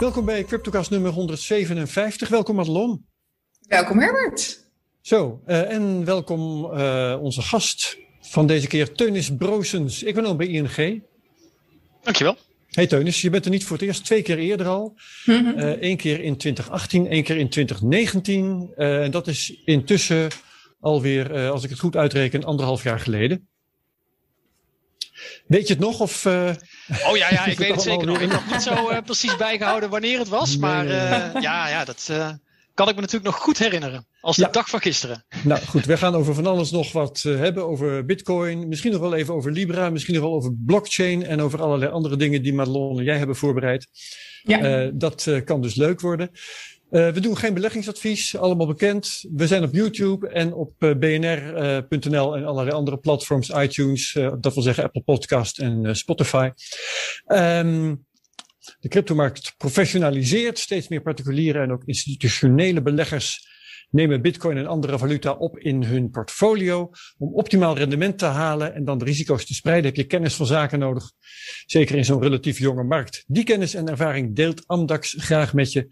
Welkom bij CryptoCast nummer 157. Welkom Madelon. Welkom Herbert. Zo, uh, en welkom uh, onze gast van deze keer, Teunis Broosens. Ik ben al bij ING. Dankjewel. Hey Teunis, je bent er niet voor het eerst, twee keer eerder al. Mm -hmm. uh, Eén keer in 2018, één keer in 2019. en dat is intussen alweer, als ik het goed uitreken, anderhalf jaar geleden. Weet je het nog? Of, uh, oh ja, ja ik weet het zeker nog. Ik had niet zo uh, precies bijgehouden wanneer het was. Nee. Maar uh, ja, ja, dat kan ik me natuurlijk nog goed herinneren. Als de ja. dag van gisteren. Nou goed, we gaan over van alles nog wat hebben. Over bitcoin, misschien nog wel even over Libra. Misschien nog wel over blockchain. En over allerlei andere dingen die Madelon en jij hebben voorbereid. Ja. dat kan dus leuk worden. Uh, we doen geen beleggingsadvies, allemaal bekend. We zijn op YouTube en op uh, bnr.nl en allerlei andere platforms, iTunes, dat wil zeggen Apple Podcast en Spotify. Um, de cryptomarkt professionaliseert, steeds meer particuliere en ook institutionele beleggers nemen bitcoin en andere valuta op in hun portfolio om optimaal rendement te halen en dan de risico's te spreiden. Heb je kennis van zaken nodig, zeker in zo'n relatief jonge markt. Die kennis en ervaring deelt Amdax graag met je.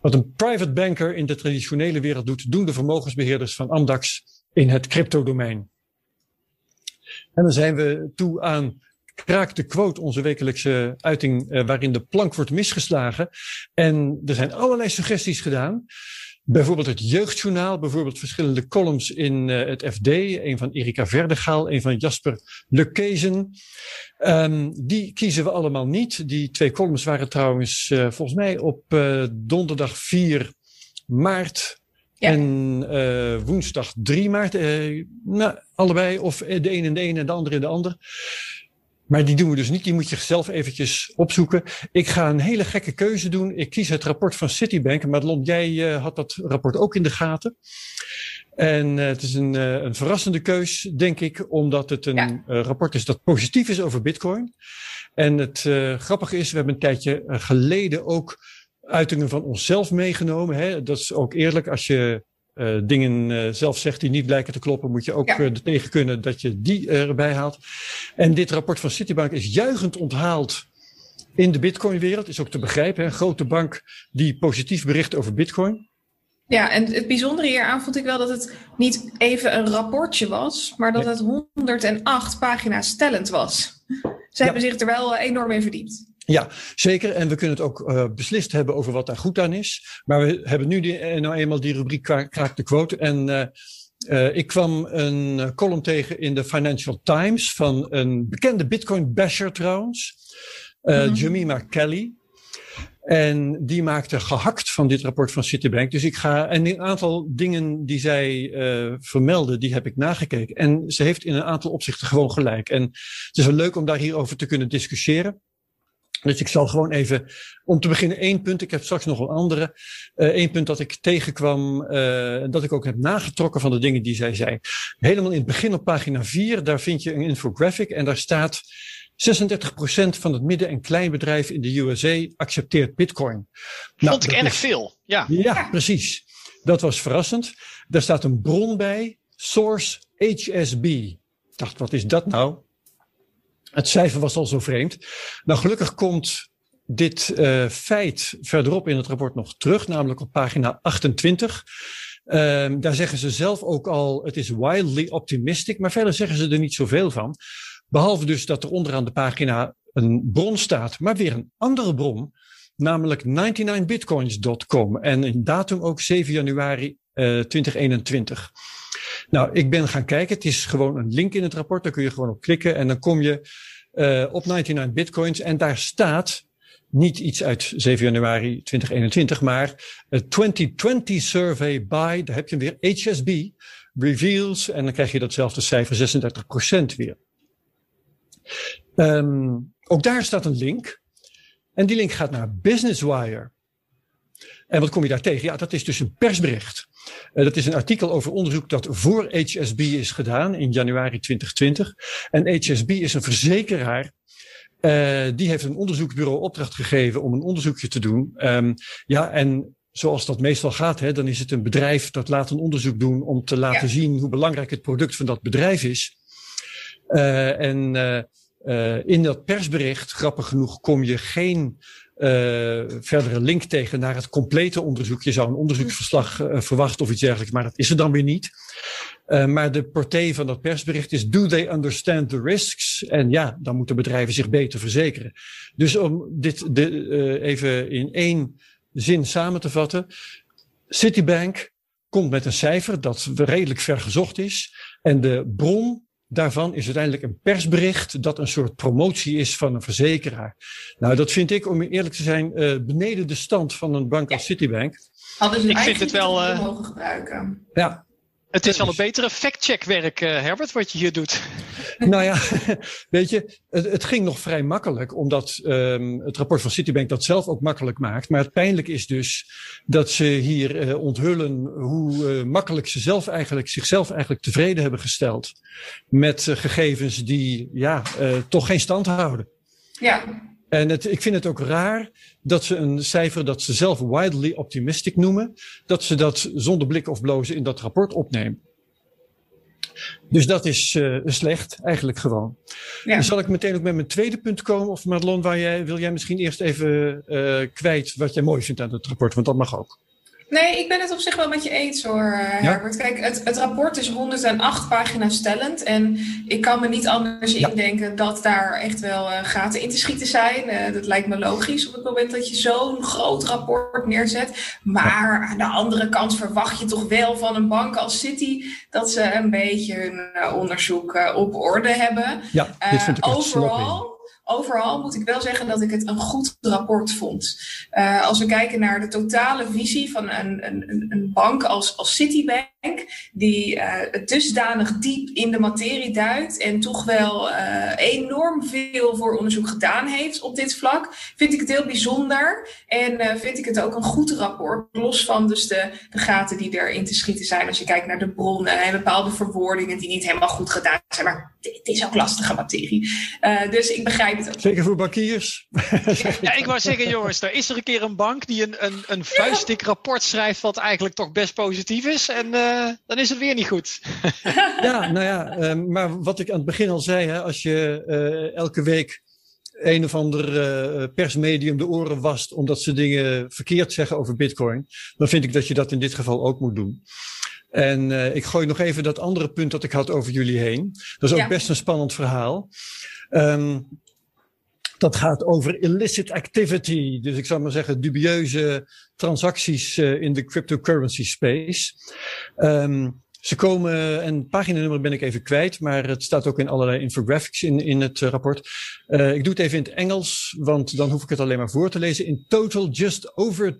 Wat een private banker in de traditionele wereld doet, doen de vermogensbeheerders van Amdax in het cryptodomein. En dan zijn we toe aan Kraak de quote, onze wekelijkse uiting, uh, waarin de plank wordt misgeslagen. En er zijn allerlei suggesties gedaan. Bijvoorbeeld het Jeugdjournaal, bijvoorbeeld verschillende columns in uh, het FD. Een van Erika Verdegaal, een van Jasper Lekezen. Um, die kiezen we allemaal niet. Die twee columns waren trouwens uh, volgens mij op uh, donderdag 4 maart ja. en woensdag 3 maart. Nou, allebei, of de een in de een en de ander in de ander. Maar die doen we dus niet. Die moet je zelf eventjes opzoeken. Ik ga een hele gekke keuze doen. Ik kies het rapport van Citibank. Madelon, jij uh, had dat rapport ook in de gaten. En uh, het is een, uh, een verrassende keus, denk ik, omdat het een ja. rapport is dat positief is over Bitcoin. En het grappige is, we hebben een tijdje geleden ook uitingen van onszelf meegenomen. Hè? Dat is ook eerlijk. Als je uh, dingen uh, zelf zegt die niet blijken te kloppen, moet je ook ja. uh, tegen kunnen dat je die erbij haalt. En dit rapport van Citibank is juichend onthaald in de Bitcoin-wereld. Is ook te begrijpen. Hè? Een grote bank die positief bericht over Bitcoin. Ja, en het bijzondere hieraan vond ik wel dat het niet even een rapportje was, maar dat het 108 pagina's stellend was. Ze ja. hebben zich er wel enorm in verdiept. Ja, zeker. En we kunnen het ook uh, beslist hebben over wat daar goed aan is. Maar we hebben nu die, nou eenmaal die rubriek kraak de quote. En uh, uh, ik kwam een column tegen in de Financial Times van een bekende Bitcoin basher trouwens. Mm -hmm. Jemima Kelly. En die maakte gehakt van dit rapport van Citibank. Dus ik ga, en een aantal dingen die zij uh, vermelden, die heb ik nagekeken. En ze heeft in een aantal opzichten gewoon gelijk. En het is wel leuk om daar hierover te kunnen discussiëren. Dus ik zal gewoon even, om te beginnen één punt, ik heb straks nog een andere, uh, één punt dat ik tegenkwam, uh, dat ik ook heb nagetrokken van de dingen die zij zei. Helemaal in het begin op pagina 4, daar vind je een infographic en daar staat 36% van het midden- en kleinbedrijf in de USA accepteert bitcoin. Nou, Vond ik erg is, veel, ja. Ja, precies. Dat was verrassend. Daar staat een bron bij, Source HSB. Ik dacht, wat is dat nou? Het cijfer was al zo vreemd. Nou, gelukkig komt dit uh, feit verderop in het rapport nog terug, namelijk op pagina 28. Um, daar zeggen ze zelf ook al, het is wildly optimistic, maar verder zeggen ze er niet zoveel van. Behalve dus dat er onderaan de pagina een bron staat, maar weer een andere bron, namelijk 99bitcoins.com en een datum ook 7 januari uh, 2021. Nou, ik ben gaan kijken. Het is gewoon een link in het rapport. Daar kun je gewoon op klikken. En dan kom je uh, op 99 bitcoins. En daar staat niet iets uit 7 januari 2021, maar een 2020 survey by, daar heb je weer, HSB, reveals, en dan krijg je datzelfde cijfer, 36% weer. Um, ook daar staat een link. En die link gaat naar Businesswire. En wat kom je daar tegen? Ja, dat is dus een persbericht. Uh, dat is een artikel over onderzoek dat voor HSB is gedaan in januari 2020. En HSB is een verzekeraar uh, die heeft een onderzoeksbureau opdracht gegeven om een onderzoekje te doen. Um, ja, en zoals dat meestal gaat, hè, dan is het een bedrijf dat laat een onderzoek doen om te laten ja. zien hoe belangrijk het product van dat bedrijf is. Uh, en in dat persbericht, grappig genoeg, kom je geen uh, verdere link tegen naar het complete onderzoek. Je zou een onderzoeksverslag uh, verwachten of iets dergelijks, maar dat is er dan weer niet. Uh, maar de portée van dat persbericht is: Do they understand the risks? En ja, dan moeten bedrijven zich beter verzekeren. Dus om dit de, even in één zin samen te vatten: Citibank komt met een cijfer dat redelijk ver gezocht is. En de bron daarvan is uiteindelijk een persbericht dat een soort promotie is van een verzekeraar. Nou, dat vind ik, om eerlijk te zijn, uh, beneden de stand van een bank als Citibank. Hadden ze ik vind het wel uh, mogen gebruiken. Ja, het is al een betere fact-check-werk, uh, Herbert, wat je hier doet. Nou ja, weet je, het, het ging nog vrij makkelijk, omdat um, het rapport van Citibank dat zelf ook makkelijk maakt. Maar het pijnlijk is dus dat ze hier uh, onthullen hoe uh, makkelijk ze zelf eigenlijk, zichzelf eigenlijk tevreden hebben gesteld met gegevens die ja, toch geen stand houden. Ja. En het, ik vind het ook raar dat ze een cijfer dat ze zelf wildly optimistic noemen, dat ze dat zonder blik of blozen in dat rapport opnemen. Dus dat is uh, slecht, eigenlijk gewoon. Ja. Dan zal ik meteen ook met mijn tweede punt komen. Of Madelon, waar jij, wil jij misschien eerst even uh, kwijt wat jij mooi vindt aan het rapport? Want dat mag ook. Nee, ik ben het op zich wel met je eens hoor, Herbert. Kijk, het, het rapport is 108 pagina's stellend. En ik kan me niet anders ja. indenken dat daar echt wel uh, gaten in te schieten zijn. Uh, dat lijkt me logisch op het moment dat je zo'n groot rapport neerzet. Maar aan de andere kant verwacht je toch wel van een bank als City dat ze een beetje hun uh, onderzoek op orde hebben. Ja, dit vind ik overal overal moet ik wel zeggen dat ik het een goed rapport vond. Uh, als we kijken naar de totale visie van een, een, een bank als, als Citibank, die uh, dusdanig diep in de materie duikt en toch wel uh, enorm veel voor onderzoek gedaan heeft op dit vlak, vind ik het heel bijzonder en vind ik het ook een goed rapport. Los van dus de, de gaten die erin te schieten zijn als je kijkt naar de bronnen en bepaalde verwoordingen die niet helemaal goed gedaan zijn. Maar het is ook lastige materie. dus ik begrijp Zeker voor bankiers. ja, ik wou zeggen, jongens, er is er een keer een bank die een, een, een vuistdik rapport schrijft, wat eigenlijk toch best positief is. En uh, dan is het weer niet goed. ja, nou ja, uh, maar wat ik aan het begin al zei, hè, als je uh, elke week een of ander persmedium de oren wast omdat ze dingen verkeerd zeggen over Bitcoin, dan vind ik dat je dat in dit geval ook moet doen. En uh, ik gooi nog even dat andere punt dat ik had over jullie heen. Dat is ook ja. best een spannend verhaal. Um, dat gaat over illicit activity. Dus ik zou maar zeggen dubieuze transacties uh, in de cryptocurrency space. Um, ze komen, en paginanummer ben ik even kwijt, maar het staat ook in allerlei infographics in, in het uh, rapport. Uh, ik doe het even in het Engels, want dan hoef ik het alleen maar voor te lezen. In total, just over 2%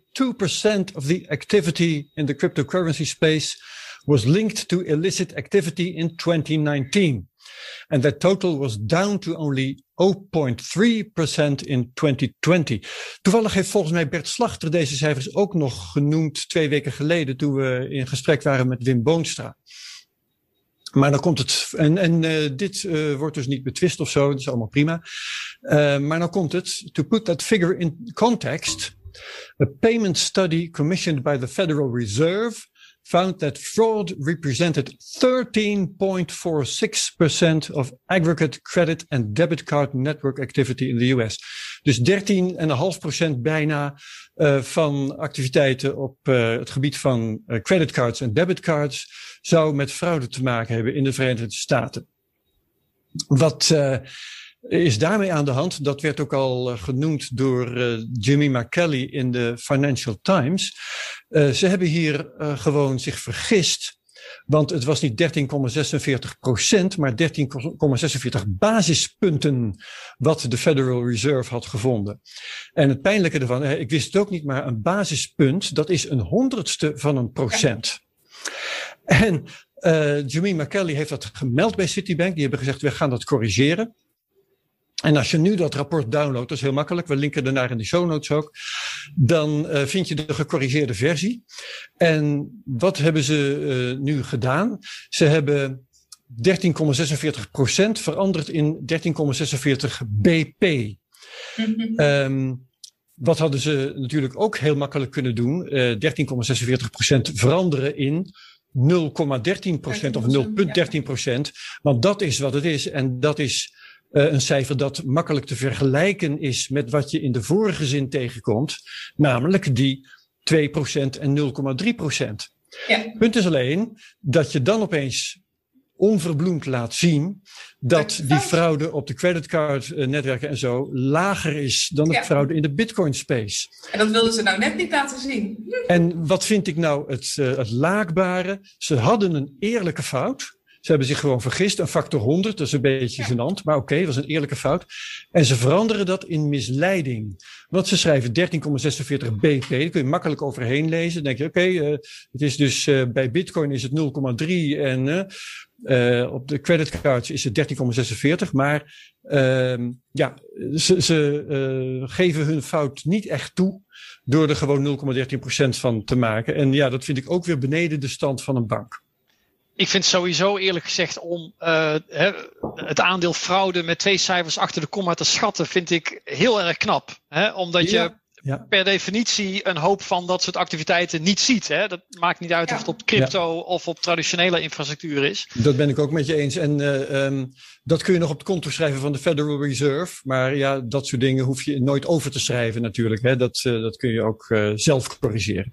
of the activity in the cryptocurrency space was linked to illicit activity in 2019. And that total was down to only 0.3% in 2020. Toevallig heeft volgens mij Bert Slachter deze cijfers ook nog genoemd twee weken geleden toen we in gesprek waren met Wim Boonstra. Maar dan komt het, en, en uh, dit uh, wordt dus niet betwist of zo, dat is allemaal prima. Uh, maar dan komt het, to put that figure in context, a payment study commissioned by the Federal Reserve found that fraud represented 13.46% of aggregate credit and debit card network activity in the US. Dus 13,5% bijna uh, van activiteiten op uh, het gebied van uh, creditcards en debitcards zou met fraude te maken hebben in de Verenigde Staten. Wat is daarmee aan de hand. Dat werd ook al uh, genoemd door uh, Jimmy McKelly in de Financial Times. Uh, ze hebben hier gewoon zich vergist. Want het was niet 13,46 procent, maar 13,46 basispunten wat de Federal Reserve had gevonden. En het pijnlijke ervan, ik wist het ook niet, maar een basispunt, dat is een honderdste van een procent. En Jimmy McKelly heeft dat gemeld bij Citibank. Die hebben gezegd, we gaan dat corrigeren. En als je nu dat rapport downloadt, dat is heel makkelijk, we linken ernaar in de show notes ook, dan uh, vind je de gecorrigeerde versie. En wat hebben ze uh, nu gedaan? Ze hebben 13,46 procent veranderd in 13,46 BP. Mm -hmm. um, wat hadden ze natuurlijk ook heel makkelijk kunnen doen? Uh, 13,46 procent veranderen in 0,13 procent of 0,13 procent. Want dat is wat het is. En dat is uh, een cijfer dat makkelijk te vergelijken is met wat je in de vorige zin tegenkomt, namelijk die 2% en 0,3%. Ja. Punt is alleen dat je dan opeens onverbloemd laat zien dat die fraude op de creditcard-netwerken en zo lager is dan de fraude in de Bitcoin-space. En dat wilden ze nou net niet laten zien. En wat vind ik nou het, uh, het laakbare? Ze hadden een eerlijke fout. Ze hebben zich gewoon vergist, een factor 100, dat is een beetje ja. gênant, maar oké, okay, dat was een eerlijke fout. En ze veranderen dat in misleiding. Want ze schrijven 13,46 BP, daar kun je makkelijk overheen lezen. Dan denk je, oké, okay, uh, het is dus uh, bij Bitcoin is het 0,3 en uh, op de creditcards is het 13,46. Maar uh, ja, ze, ze geven hun fout niet echt toe door er gewoon 0,13% van te maken. En ja, dat vind ik ook weer beneden de stand van een bank. Ik vind sowieso eerlijk gezegd om uh, het aandeel fraude met twee cijfers achter de komma te schatten, vind ik heel erg knap. Hè? Omdat je ja. per definitie een hoop van dat soort activiteiten niet ziet. Hè? Dat maakt niet uit of het op crypto of op traditionele infrastructuur is. Dat ben ik ook met je eens. En uh, um, dat kun je nog op het konto schrijven van de Federal Reserve. Maar ja, dat soort dingen hoef je nooit over te schrijven natuurlijk. Hè? Dat, uh, dat kun je ook uh, zelf corrigeren.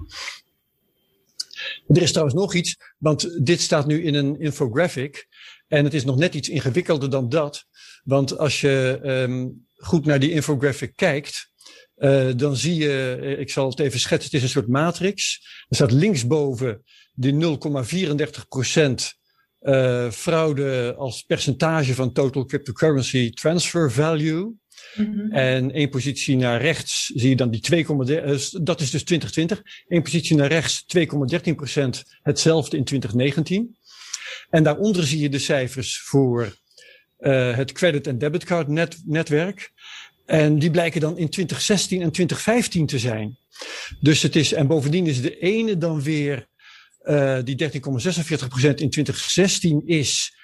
Er is trouwens nog iets, want dit staat nu in een infographic. En het is nog net iets ingewikkelder dan dat. Want als je um, goed naar die infographic kijkt, uh, dan zie je, eh, ik zal het even schetsen, het is een soort matrix. Er staat linksboven die 0,34 procent uh, fraude als percentage van total cryptocurrency transfer value. -hmm. En één positie naar rechts zie je dan die 2, uh, dat is dus 2020. Eén positie naar rechts 2,13 procent, hetzelfde in 2019. En daaronder zie je de cijfers voor uh, het credit- en debitcard net netwerk. En die blijken dan in 2016 en 2015 te zijn. Dus het is, en bovendien is de ene dan weer, uh, die 13,46% in 2016 is,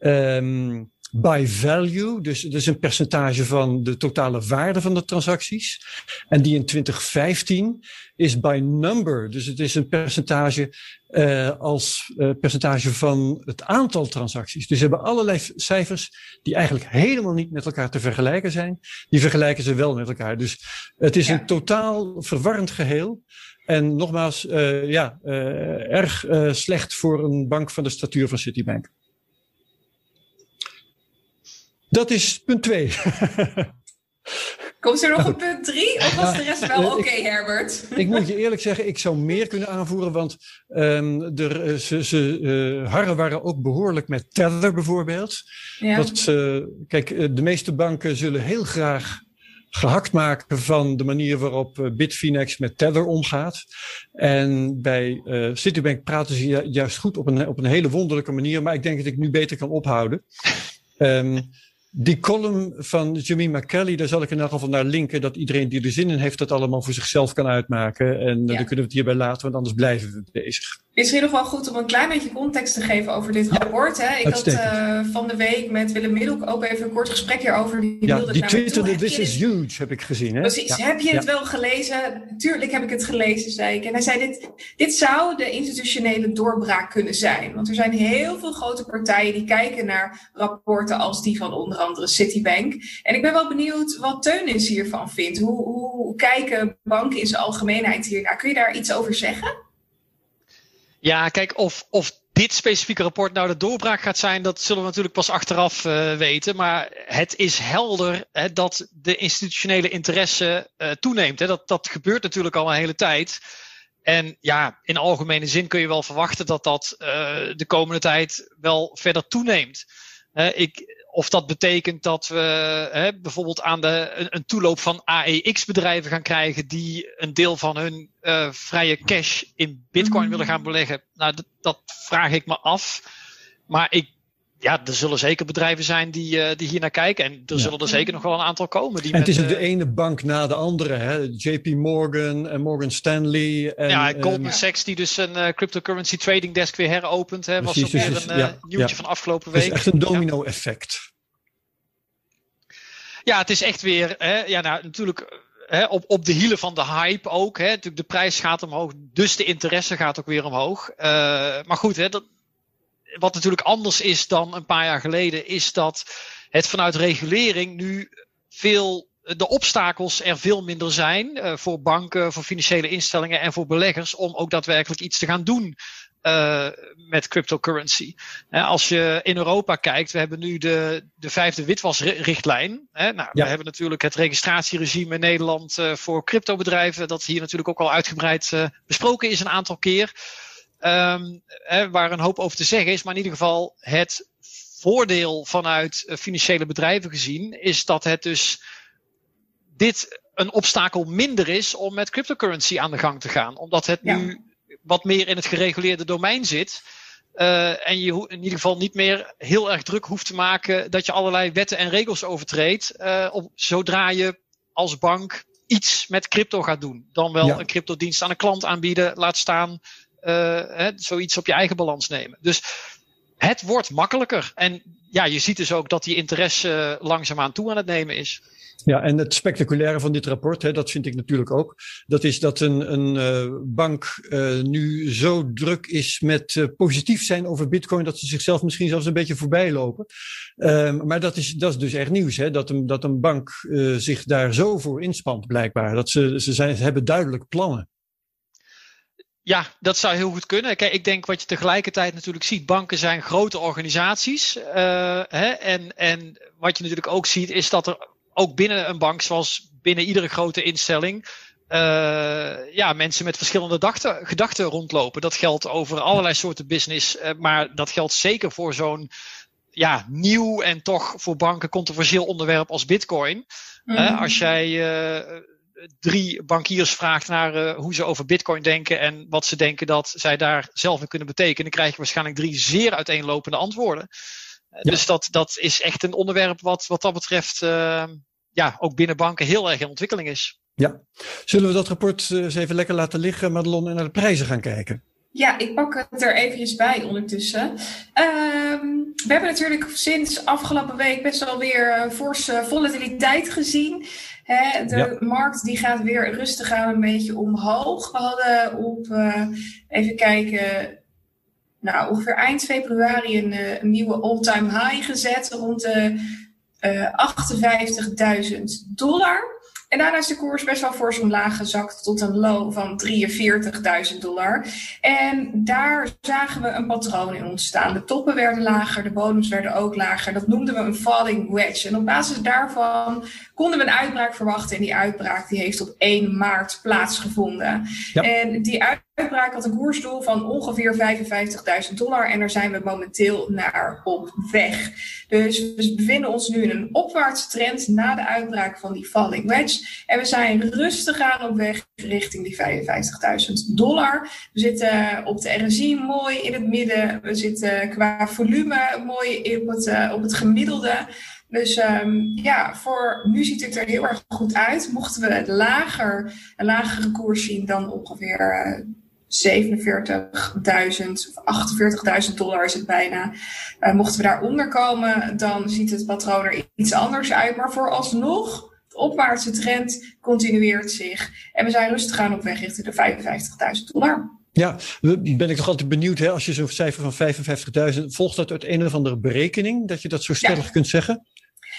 um, by value, dus dat is een percentage van de totale waarde van de transacties. En die in 2015 is by number, dus het is een percentage uh, als uh, percentage van het aantal transacties. Dus ze hebben allerlei cijfers die eigenlijk helemaal niet met elkaar te vergelijken zijn. Die vergelijken ze wel met elkaar. Dus het is ja. een totaal verwarrend geheel. En nogmaals, uh, ja, erg slecht voor een bank van de statuur van Citibank. Dat is punt 2. Komt er nog een punt 3 of was de rest wel oké, okay, Herbert? ik moet je eerlijk zeggen, ik zou meer kunnen aanvoeren, want um, er, ze, ze uh, harren waren ook behoorlijk met Tether bijvoorbeeld. Ja. Dat, uh, kijk, de meeste banken zullen heel graag gehakt maken van de manier waarop Bitfinex met Tether omgaat. En bij uh, Citibank praten ze juist goed op een, op een hele wonderlijke manier, maar ik denk dat ik nu beter kan ophouden. Um, die column van Jimmy McKelly, daar zal ik in elk geval naar linken. Dat iedereen die er zin in heeft, dat allemaal voor zichzelf kan uitmaken. En ja. dan kunnen we het hierbij laten, want anders blijven we bezig. Is in ieder geval goed om een klein beetje context te geven over dit ja, rapport. Hè? Ik had uh, van de week met Willem Middelk ook even een kort gesprek hierover. Die, ja, die twitterde, this is huge, heb ik gezien. Hè? Precies. Heb je het wel gelezen? Tuurlijk heb ik het gelezen, zei ik. En hij zei, dit, dit zou de institutionele doorbraak kunnen zijn. Want er zijn heel veel grote partijen die kijken naar rapporten als die van onder andere Citibank. En ik ben wel benieuwd wat Teunis hiervan vindt. Hoe, hoe kijken banken in zijn algemeenheid hiernaar? Kun je daar iets over zeggen? Ja, kijk, of, of dit specifieke rapport nou de doorbraak gaat zijn, dat zullen we natuurlijk pas achteraf uh, weten. Maar het is helder hè, dat de institutionele interesse uh, toeneemt. Hè. Dat, dat gebeurt natuurlijk al een hele tijd. En ja, in algemene zin kun je wel verwachten dat dat uh, de komende tijd wel verder toeneemt. ik, of dat betekent dat we hè, bijvoorbeeld aan de, een, toeloop van AEX-bedrijven gaan krijgen die een deel van hun uh, vrije cash in Bitcoin willen gaan beleggen. Nou, dat, vraag ik me af. Maar ik, ja, er zullen zeker bedrijven zijn die, uh, die hier naar kijken. En er ja. zullen er zeker nog wel een aantal komen. Die en het is met, de ene bank na de andere. Hè? JP Morgan en Morgan Stanley. En, ja, Goldman Sachs die dus een uh, cryptocurrency trading desk weer heropent. Hè? Was ook weer dus, een ja, nieuwtje van afgelopen week. Het is echt een domino effect. Ja, het is echt weer, hè, ja, nou, natuurlijk hè, op, op de hielen van de hype ook. Hè. Natuurlijk, de prijs gaat omhoog, dus de interesse gaat ook weer omhoog. Uh, maar goed, hè, dat, wat natuurlijk anders is dan een paar jaar geleden, is dat het vanuit regulering nu veel de obstakels er veel minder zijn uh, voor banken, voor financiële instellingen en voor beleggers om ook daadwerkelijk iets te gaan doen uh, met cryptocurrency. als je in Europa kijkt, we hebben nu de, de vijfde witwasrichtlijn. Nou, We hebben natuurlijk het registratieregime in Nederland voor cryptobedrijven, dat hier natuurlijk ook al uitgebreid besproken is een aantal keer. Um, hè, waar een hoop over te zeggen is, maar in ieder geval het voordeel vanuit financiële bedrijven gezien is dat het dus dit een obstakel minder is om met cryptocurrency aan de gang te gaan. Omdat het nu wat meer in het gereguleerde domein zit. Uh, en je in ieder geval niet meer heel erg druk hoeft te maken dat je allerlei wetten en regels overtreedt. Uh, op, zodra je als bank iets met crypto gaat doen. Dan wel ja. een cryptodienst aan een klant aanbieden, laat staan hè, zoiets op je eigen balans nemen. Dus het wordt makkelijker. En ja, je ziet dus ook dat die interesse langzaamaan toe aan het nemen is. Ja, en het spectaculaire van dit rapport, hè, dat vind ik natuurlijk ook, dat is dat een, een uh, bank nu zo druk is met positief zijn over bitcoin, dat ze zichzelf misschien zelfs een beetje voorbij lopen. Ehm, maar dat is, dat is dus echt nieuws, hè, dat, een, dat een bank zich daar zo voor inspant blijkbaar. Dat ze, ze, zijn, hebben duidelijk plannen. Ja, dat zou heel goed kunnen. Kijk, ik denk wat je tegelijkertijd natuurlijk ziet, banken zijn grote organisaties. hè, en, en wat je natuurlijk ook ziet, is dat er ook binnen een bank, zoals binnen iedere grote instelling, uh, ja, mensen met verschillende dachten, gedachten rondlopen. Dat geldt over allerlei soorten business, uh, maar dat geldt zeker voor zo'n ja, nieuw en toch voor banken controversieel onderwerp als Bitcoin. Mm uh, als jij drie bankiers vraagt naar hoe ze over Bitcoin denken en wat ze denken dat zij daar zelf in kunnen betekenen, dan krijg je waarschijnlijk drie zeer uiteenlopende antwoorden. Ja. Dus dat, dat is echt een onderwerp wat wat dat betreft uh, ja, ook binnen banken heel erg in ontwikkeling is. Ja, zullen we dat rapport eens even lekker laten liggen, Madelon, en naar de prijzen gaan kijken? Ja, ik pak het er eventjes bij ondertussen. Um, we hebben natuurlijk sinds afgelopen week best wel weer forse volatiliteit gezien. Hè, de ja. markt die gaat weer rustig aan een beetje omhoog. We hadden op, uh, even kijken, nou, ongeveer eind februari een, een nieuwe all-time high gezet rond de uh, 58.000 dollar. En daarna is de koers best wel voor zo'n laag gezakt tot een low van 43.000 dollar. En daar zagen we een patroon in ontstaan. De toppen werden lager, de bodems werden ook lager. Dat noemden we een falling wedge. En op basis daarvan konden we een uitbraak verwachten. En die uitbraak die heeft op 1 maart plaatsgevonden. Ja. En die uitbraak had een koersdoel van ongeveer 55.000 dollar. En daar zijn we momenteel naar op weg. Dus we bevinden ons nu in een opwaartse trend na de uitbraak van die falling wedge. En we zijn rustig aan op weg richting die 55.000 dollar. We zitten op de RSI mooi in het midden. We zitten qua volume mooi op het, uh, op het gemiddelde. Dus um, ja, voor nu ziet het er heel erg goed uit. Mochten we lager, een lagere koers zien dan ongeveer uh, 47.000 of 48.000 dollar is het bijna. Uh, mochten we daaronder komen, dan ziet het patroon er iets anders uit. Maar vooralsnog, de opwaartse trend continueert zich. En we zijn rustig aan op weg richting de 55.000 dollar. Ja, ben ik toch altijd benieuwd, hè, als je zo'n cijfer van 55.000, volgt dat uit een of andere berekening, dat je dat zo stellig ja. kunt zeggen?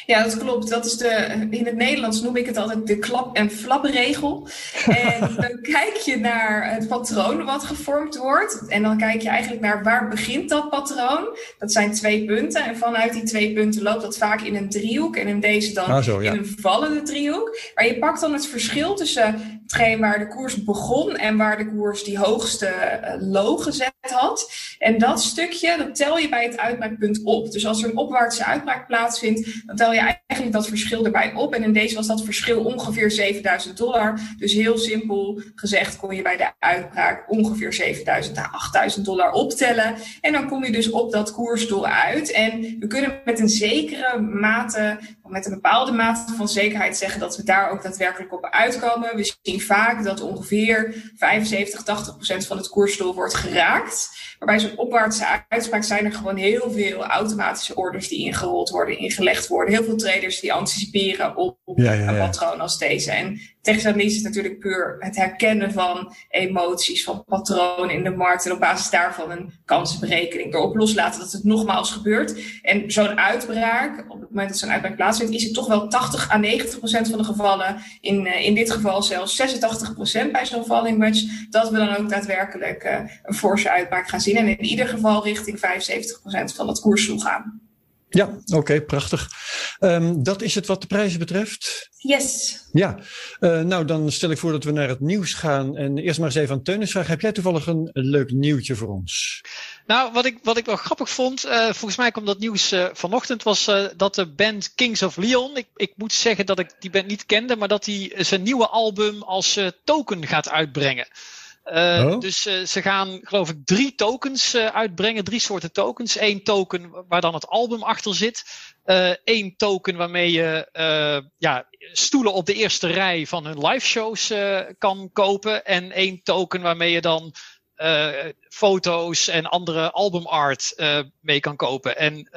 Ja, dat klopt. Dat is de, in het Nederlands noem ik het altijd de klap- en flapregel. En dan kijk je naar het patroon wat gevormd wordt. En dan kijk je eigenlijk naar waar begint dat patroon. Dat zijn twee punten. En vanuit die twee punten loopt dat vaak in een driehoek. En in deze dan ah, zo, ja. in een vallende driehoek. Maar je pakt dan het verschil tussen hetgeen waar de koers begon en waar de koers die hoogste uh, low gezet had. En dat stukje, dat tel je bij het uitbraakpunt op. Dus als er een opwaartse uitbraak plaatsvindt, dan tel je eigenlijk dat verschil erbij op. En in deze was dat verschil ongeveer 7000 dollar. Dus heel simpel gezegd kon je bij de uitbraak ongeveer 7000 naar 8000 dollar optellen. En dan kom je dus op dat koersdoel uit. En we kunnen met een zekere mate, met een bepaalde mate van zekerheid zeggen dat we daar ook daadwerkelijk op uitkomen. We zien vaak dat ongeveer 75, 80 procent van het koersdoel wordt geraakt. Maar bij zo'n opwaartse uitspraak zijn er gewoon heel veel automatische orders die ingerold worden, ingelegd worden. heel veel traders die anticiperen op een patroon als deze. En analyse is natuurlijk puur het herkennen van emoties, van patronen in de markt. En op basis daarvan een kansenberekening erop loslaten dat het nogmaals gebeurt. En zo'n uitbraak, op het moment dat zo'n uitbraak plaatsvindt, is het toch wel 80 à 90 procent van de gevallen. In, uh, in dit geval zelfs 86 procent bij zo'n falling. Dat we dan ook daadwerkelijk uh, een forse uitbraak gaan zien. En in ieder geval richting 75 procent van het koersdoel gaan. Ja, oké, prachtig. Um, dat is het wat de prijzen betreft. Yes. Ja, uh, nou dan stel ik voor dat we naar het nieuws gaan. En eerst maar eens even aan Teunis vragen. Heb jij toevallig een, leuk nieuwtje voor ons? Nou, wat ik, wat ik wel grappig vond, uh, volgens mij kwam dat nieuws uh, vanochtend, was dat de band Kings of Leon, ik, ik moet zeggen dat ik die band niet kende, maar dat hij zijn nieuwe album als token gaat uitbrengen. Uh, oh. Dus uh, ze gaan, geloof ik, drie tokens uh, uitbrengen. Drie soorten tokens. Eén token waar dan het album achter zit. Eén token waarmee je ja, stoelen op de eerste rij van hun live shows kan kopen. En één token waarmee je dan foto's en andere albumart mee kan kopen. En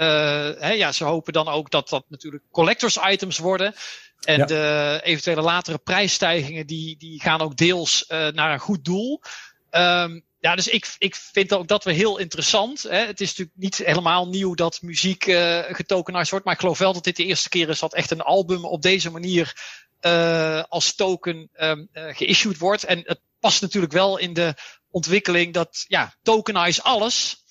hè, ja, ze hopen dan ook dat dat natuurlijk collectors items worden. En de eventuele latere prijsstijgingen die, die gaan ook deels uh, naar een goed doel. Um, ja, dus ik, ik vind ook dat weer heel interessant. Hè. Het is natuurlijk niet helemaal nieuw dat muziek uh, getokenized wordt. Maar ik geloof wel dat dit de eerste keer is dat echt een album op deze manier uh, als token um, geissued wordt. En het past natuurlijk wel in de ontwikkeling dat ja, tokenize alles.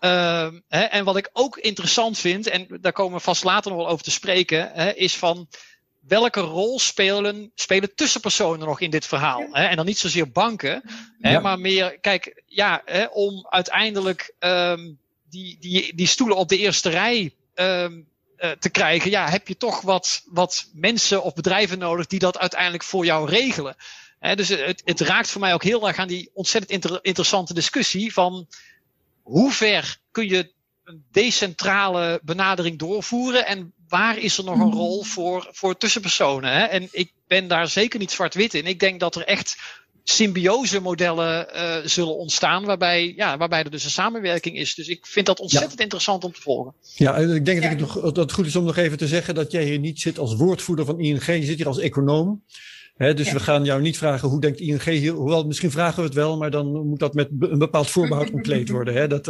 Uh, hè, en wat ik ook interessant vind, en daar komen we vast later nog wel over te spreken, hè, is van welke rol spelen, spelen tussenpersonen nog in dit verhaal? Hè? En dan niet zozeer banken, hè, maar meer, kijk, ja, hè, om uiteindelijk um, die, die, die stoelen op de eerste rij um, uh, te krijgen, ja, heb je toch wat, wat mensen of bedrijven nodig die dat uiteindelijk voor jou regelen. Hè, dus het, het raakt voor mij ook heel erg aan die ontzettend inter, interessante discussie van hoe ver kun je een decentrale benadering doorvoeren en waar is er nog een rol voor, voor tussenpersonen? Hè? En ik ben daar zeker niet zwart-wit in. Ik denk dat er echt symbiose modellen uh, zullen ontstaan, waarbij, ja, waarbij er dus een samenwerking is. Dus ik vind dat ontzettend interessant om te volgen. Ja, ik denk dat, ik nog, dat het goed is om nog even te zeggen dat jij hier niet zit als woordvoerder van ING, je zit hier als econoom. He, dus we gaan jou niet vragen hoe denkt ING hier, hoewel misschien vragen we het wel, maar dan moet dat met een bepaald voorbehoud ontleed worden. Hè? Dat,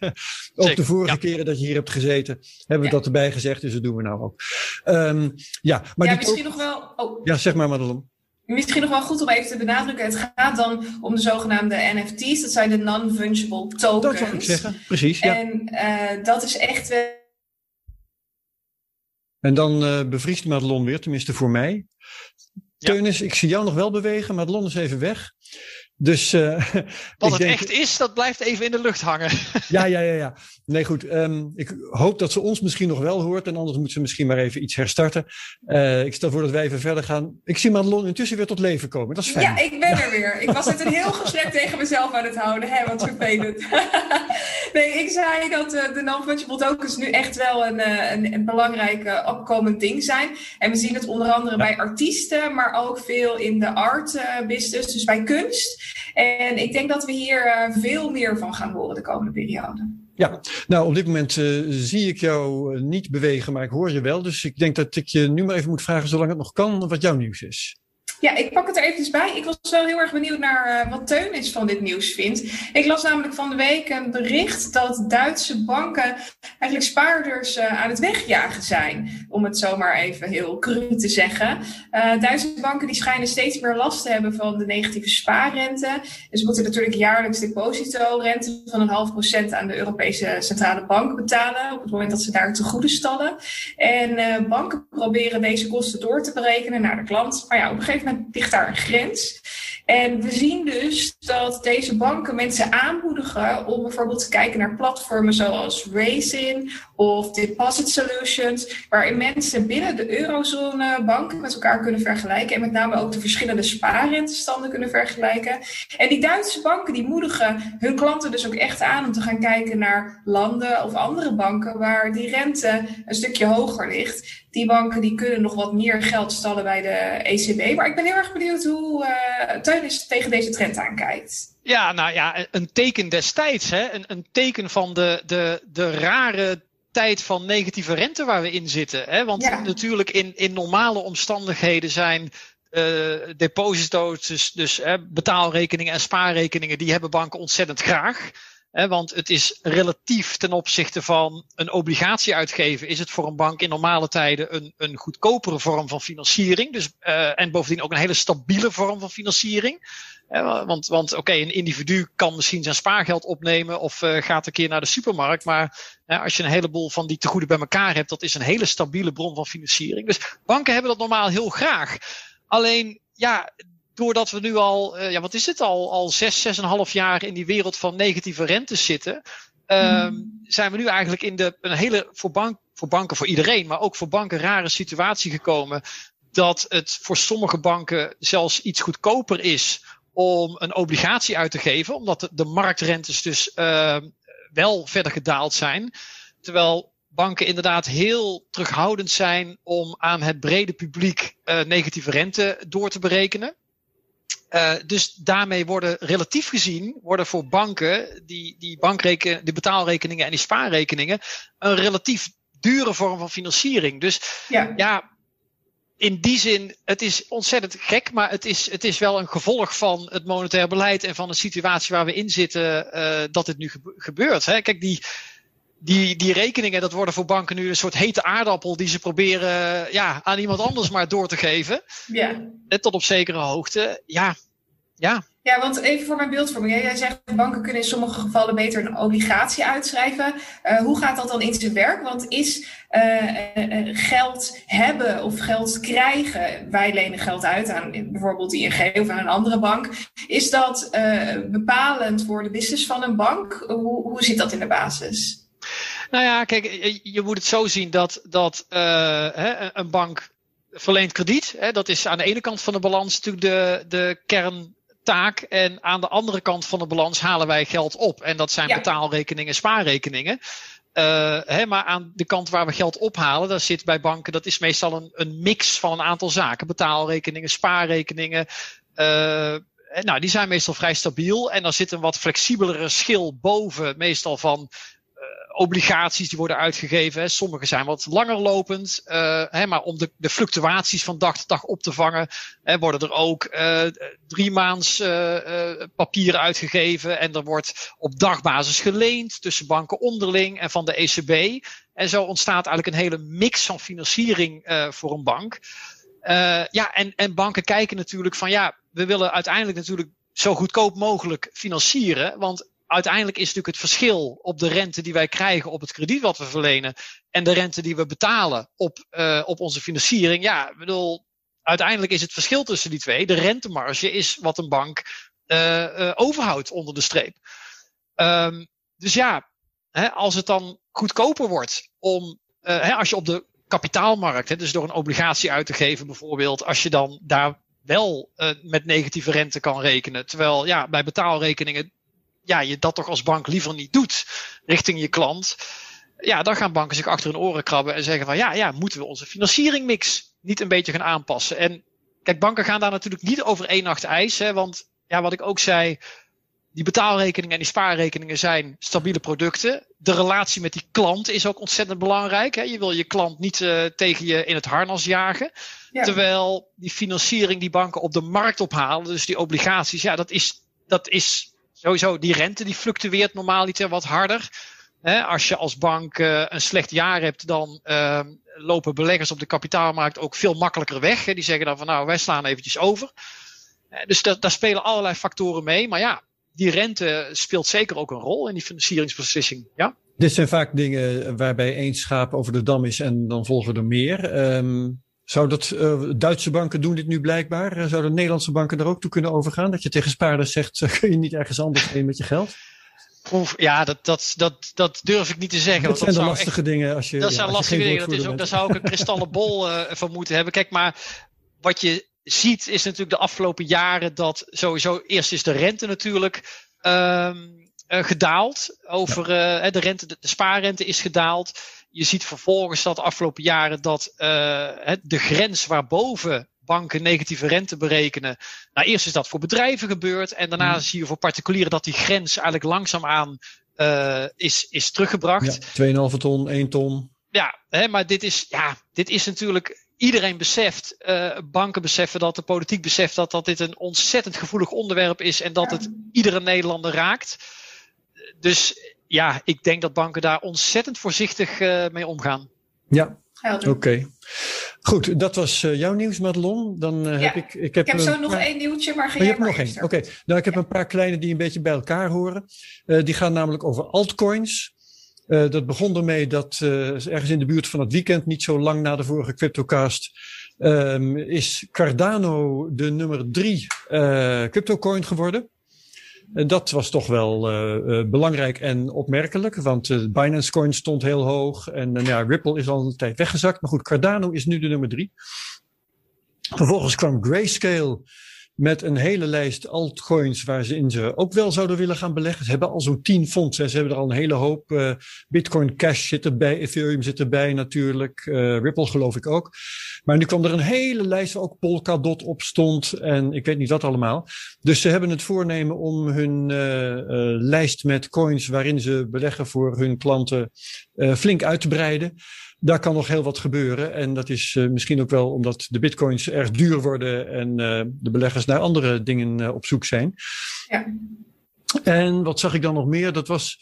ook de vorige keren dat je hier hebt gezeten, hebben we dat erbij gezegd, dus dat doen we nou ook. Um, ja, maar misschien nog wel. Oh. Ja, zeg maar, Madelon. Misschien nog wel goed om even te benadrukken. Het gaat dan om de zogenaamde NFT's. Dat zijn de non-fungible tokens. Dat zou ik zeggen, precies. Ja. En uh, dat is echt wel. En dan uh, bevriest Madelon weer, tenminste voor mij. Teunis, ik zie jou nog wel bewegen, maar Lon is even weg. Dus, uh, Wat het echt is, dat blijft even in de lucht hangen. ja, ja, ja, ja. Nee, goed. Um, ik hoop dat ze ons misschien nog wel hoort. En anders moet ze misschien maar even iets herstarten. Uh, ik stel voor dat wij even verder gaan. Ik zie Madelon intussen weer tot leven komen. Dat is fijn. Ja, ik ben er weer. Ik was het een heel gesprek tegen mezelf aan het houden. Hè, wat vervelend. nee, ik zei dat uh, de non-fungible tokens nu echt wel een, een, een belangrijk opkomend ding zijn. En we zien het onder andere ja. bij artiesten, maar ook veel in de art business. Dus bij kunst. En ik denk dat we hier uh, veel meer van gaan horen de komende periode. Ja, nou op dit moment uh, zie ik jou uh, niet bewegen, maar ik hoor je wel. Dus ik denk dat ik je nu maar even moet vragen, zolang het nog kan, wat jouw nieuws is. Ja, ik pak het er eventjes bij. Ik was wel heel erg benieuwd naar uh, wat Teunis van dit nieuws vindt. Ik las namelijk van de week een bericht dat Duitse banken eigenlijk spaarders uh, aan het wegjagen zijn. Om het zomaar even heel cru te zeggen. Uh, Duitse banken die schijnen steeds meer last te hebben van de negatieve spaarrente. Dus ze moeten natuurlijk jaarlijks depositorente van een half procent aan de Europese Centrale Bank betalen. Op het moment dat ze daar te goede stallen. En banken proberen deze kosten door te berekenen naar de klant. Maar ja, op een gegeven moment ligt daar een grens. En we zien dus dat deze banken mensen aanmoedigen om bijvoorbeeld te kijken naar platformen zoals Raisin of Deposit Solutions, waarin mensen binnen de eurozone banken met elkaar kunnen vergelijken en met name ook de verschillende spaarrentestanden kunnen vergelijken. En die Duitse banken die moedigen hun klanten dus ook echt aan om te gaan kijken naar landen of andere banken waar die rente een stukje hoger ligt. Die banken die kunnen nog wat meer geld stallen bij de ECB. Maar ik ben heel erg benieuwd hoe uh, Teunis tegen deze trend aankijkt. Ja, nou ja, een teken destijds. Hè? Een, een teken van de, de, de rare tijd van negatieve rente waar we in zitten. Hè? Want natuurlijk in, in normale omstandigheden zijn uh, deposito's, dus, dus betaalrekeningen en spaarrekeningen, die hebben banken ontzettend graag. Hè, want het is relatief ten opzichte van een obligatie uitgeven, is het voor een bank in normale tijden een, een goedkopere vorm van financiering. Dus, uh, en bovendien ook een hele stabiele vorm van financiering. Want want oké, een individu kan misschien zijn spaargeld opnemen of uh, gaat een keer naar de supermarkt. Maar als je een heleboel van die tegoeden bij elkaar hebt, dat is een hele stabiele bron van financiering. Dus banken hebben dat normaal heel graag. Alleen, ja, doordat we nu al, uh, ja, wat is het al, al zes, zes en een half jaar in die wereld van negatieve rentes zitten, um, zijn we nu eigenlijk in de, een hele, voor, bank, voor banken, voor iedereen, maar ook voor banken rare situatie gekomen. Dat het voor sommige banken zelfs iets goedkoper is om een obligatie uit te geven, omdat de, de marktrentes dus uh, wel verder gedaald zijn. Terwijl banken inderdaad heel terughoudend zijn om aan het brede publiek uh, negatieve rente door te berekenen. Uh, dus daarmee worden relatief gezien, worden voor banken die, die bankreken, die betaalrekeningen en die spaarrekeningen een relatief dure vorm van financiering. Dus ja, ja in die zin, het is ontzettend gek, maar het is, het is wel een gevolg van het monetair beleid en van de situatie waar we in zitten, uh, dat dit nu gebeurt. Hè? Kijk, die, die, die rekeningen, dat worden voor banken nu een soort hete aardappel die ze proberen ja, aan iemand anders maar door te geven. Ja. Tot op zekere hoogte. Ja, ja. Ja, want even voor mijn beeldvorming. Jij zegt banken kunnen in sommige gevallen beter een obligatie uitschrijven. Uh, hoe gaat dat dan in zijn werk? Want is uh, geld hebben of geld krijgen, wij lenen geld uit aan bijvoorbeeld ING of aan een andere bank. Is dat bepalend voor de business van een bank? Hoe, hoe zit dat in de basis? Nou ja, kijk, je moet het zo zien dat, dat uh, een bank verleent krediet. Hè, dat is aan de ene kant van de balans natuurlijk de, de En aan de andere kant van de balans halen wij geld op. En dat zijn betaalrekeningen, spaarrekeningen. Uh, hè, maar aan de kant waar we geld ophalen, daar zit bij banken, dat is meestal een, een mix van een aantal zaken. Betaalrekeningen, spaarrekeningen. Uh, nou, die zijn meestal vrij stabiel. En dan zit een wat flexibelere schil boven, meestal van obligaties die worden uitgegeven. Hè. Sommige zijn wat langer lopend. Uh, hè, maar om de, de fluctuaties van dag tot dag op te vangen, hè, worden er ook uh, drie maands uh, papieren uitgegeven. En er wordt op dagbasis geleend tussen banken onderling en van de ECB. En zo ontstaat eigenlijk een hele mix van financiering voor een bank. ja, en, en banken kijken natuurlijk van ja, we willen uiteindelijk natuurlijk zo goedkoop mogelijk financieren. Want uiteindelijk is natuurlijk het verschil op de rente die wij krijgen op het krediet wat we verlenen en de rente die we betalen op, uh, op onze financiering. Ja, ik bedoel, uiteindelijk is het verschil tussen die twee. De rentemarge is wat een bank uh, uh, overhoudt onder de streep. Um, dus ja, hè, als het dan goedkoper wordt om, hè, als je op de kapitaalmarkt, hè, dus door een obligatie uit te geven bijvoorbeeld, als je dan daar wel met negatieve rente kan rekenen. Terwijl ja, bij betaalrekeningen ja, je dat toch als bank liever niet doet richting je klant. Ja, dan gaan banken zich achter hun oren krabben en zeggen van ja, ja, moeten we onze financieringmix niet een beetje gaan aanpassen? En kijk, banken gaan daar natuurlijk niet over één nacht ijs. Hè, want ja, wat ik ook zei, die betaalrekeningen en die spaarrekeningen zijn stabiele producten. De relatie met die klant is ook ontzettend belangrijk. Hè. Je wil je klant niet uh, tegen je in het harnas jagen. Ja. Terwijl die financiering die banken op de markt ophalen, dus die obligaties, ja, dat is, dat is sowieso die rente die fluctueert normaal iets wat harder. als je als bank uh, een slecht jaar hebt, dan uh, lopen beleggers op de kapitaalmarkt ook veel makkelijker weg. Die zeggen dan van nou, wij slaan eventjes over. Uh, dus da daar spelen allerlei factoren mee. Maar ja, die rente speelt zeker ook een rol in die financieringsbeslissing. Ja? Dit zijn vaak dingen waarbij één schaap over de dam is en dan volgen er meer. Um, zou dat, uh, Duitse banken doen dit nu blijkbaar? Uh, zouden Nederlandse banken er ook toe kunnen overgaan? Dat je tegen spaarders zegt, uh, kun je niet ergens anders heen met je geld? Oef, ja, dat, dat, dat, dat durf ik niet te zeggen. Dat zijn de lastige dingen. Als je, dat zijn lastige dingen. Dat is ook, daar zou ik een kristallen bol van moeten hebben. Kijk, maar wat je ziet is natuurlijk de afgelopen jaren dat sowieso eerst is de rente natuurlijk um, gedaald. Over de rente, de, de spaarrente is gedaald. Je ziet vervolgens dat de afgelopen jaren dat uh, de grens waarboven banken negatieve rente berekenen. Nou, eerst is dat voor bedrijven gebeurd. En daarna zie je voor particulieren dat die grens eigenlijk langzaamaan is, is teruggebracht. Ja, 2,5 ton, 1 ton. Ja, hè, maar dit is, ja, dit is natuurlijk iedereen beseft, uh, banken beseffen dat, de politiek beseft dat, dat dit een ontzettend gevoelig onderwerp is en dat het iedere Nederlander raakt. Dus ja, ik denk dat banken daar ontzettend voorzichtig uh, mee omgaan. Ja, oké. Goed, dat was uh, jouw nieuws, Madelon. Dan uh, heb ik. Ik heb, ik heb zo nog één nieuwtje, maar geen. oh, je hebt nog één. Oké, nou, ik heb een paar kleine die een beetje bij elkaar horen. die gaan namelijk over altcoins. Uh, dat begon ermee dat uh, ergens in de buurt van het weekend, niet zo lang na de vorige CryptoCast, um, is Cardano de nummer drie uh, CryptoCoin geworden. En dat was toch wel belangrijk en opmerkelijk, want Binance Coin stond heel hoog en ja, Ripple is al een tijd weggezakt. Maar goed, Cardano is nu de nummer drie. Vervolgens kwam Grayscale met een hele lijst altcoins waar ze in ze ook wel zouden willen gaan beleggen. Ze hebben al zo'n tien fondsen. Ze hebben er al een hele hoop. Uh, Bitcoin Cash zit erbij, Ethereum zit erbij natuurlijk, uh, Ripple geloof ik ook. Maar nu kwam er een hele lijst waar ook Polkadot op stond en ik weet niet wat allemaal. Dus ze hebben het voornemen om hun uh, lijst met coins waarin ze beleggen voor hun klanten flink uit te breiden daar kan nog heel wat gebeuren. En dat is misschien ook wel omdat de bitcoins erg duur worden en de beleggers naar andere dingen op zoek zijn. Ja. En wat zag ik dan nog meer? Dat was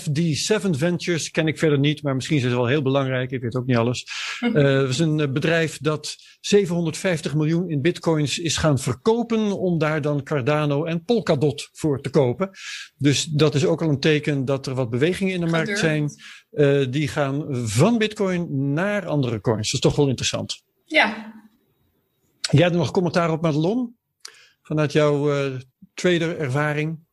FD7 Ventures, ken ik verder niet, maar misschien zijn ze wel heel belangrijk. Ik weet ook niet alles. Het is een bedrijf dat 750 miljoen in bitcoins is gaan verkopen om daar dan Cardano en Polkadot voor te kopen. Dus dat is ook al een teken dat er wat bewegingen in de markt zijn. Uh, die gaan van bitcoin naar andere coins. Dat is toch wel interessant. Ja. Jij hebt nog commentaar op Madelon? Vanuit jouw uh, trader ervaring?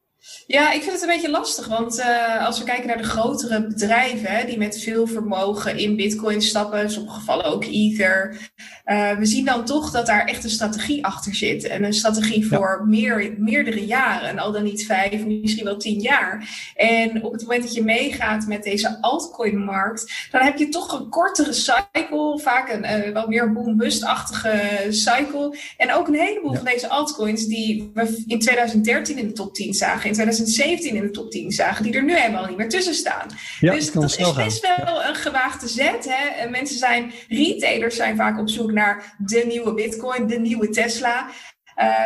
Ja, ik vind het een beetje lastig, want uh, als we kijken naar de grotere bedrijven hè, die met veel vermogen in Bitcoin stappen, in sommige gevallen ook Ether, uh, we zien dan toch dat daar echt een strategie achter zit. En een strategie voor meer, meerdere jaren, en al dan niet vijf, misschien wel tien jaar. En op het moment dat je meegaat met deze altcoin-markt, dan heb je toch een kortere cycle, vaak een uh, wat meer boom-bust-achtige cycle. En ook een heleboel ja. van deze altcoins die we in 2013 in de top 10 zagen in 2017 in de top 10 zagen, die er nu helemaal niet meer tussen staan. Ja, dus dat is best wel een gewaagde zet. Hè? Mensen zijn, retailers zijn vaak op zoek naar de nieuwe Bitcoin, de nieuwe Tesla.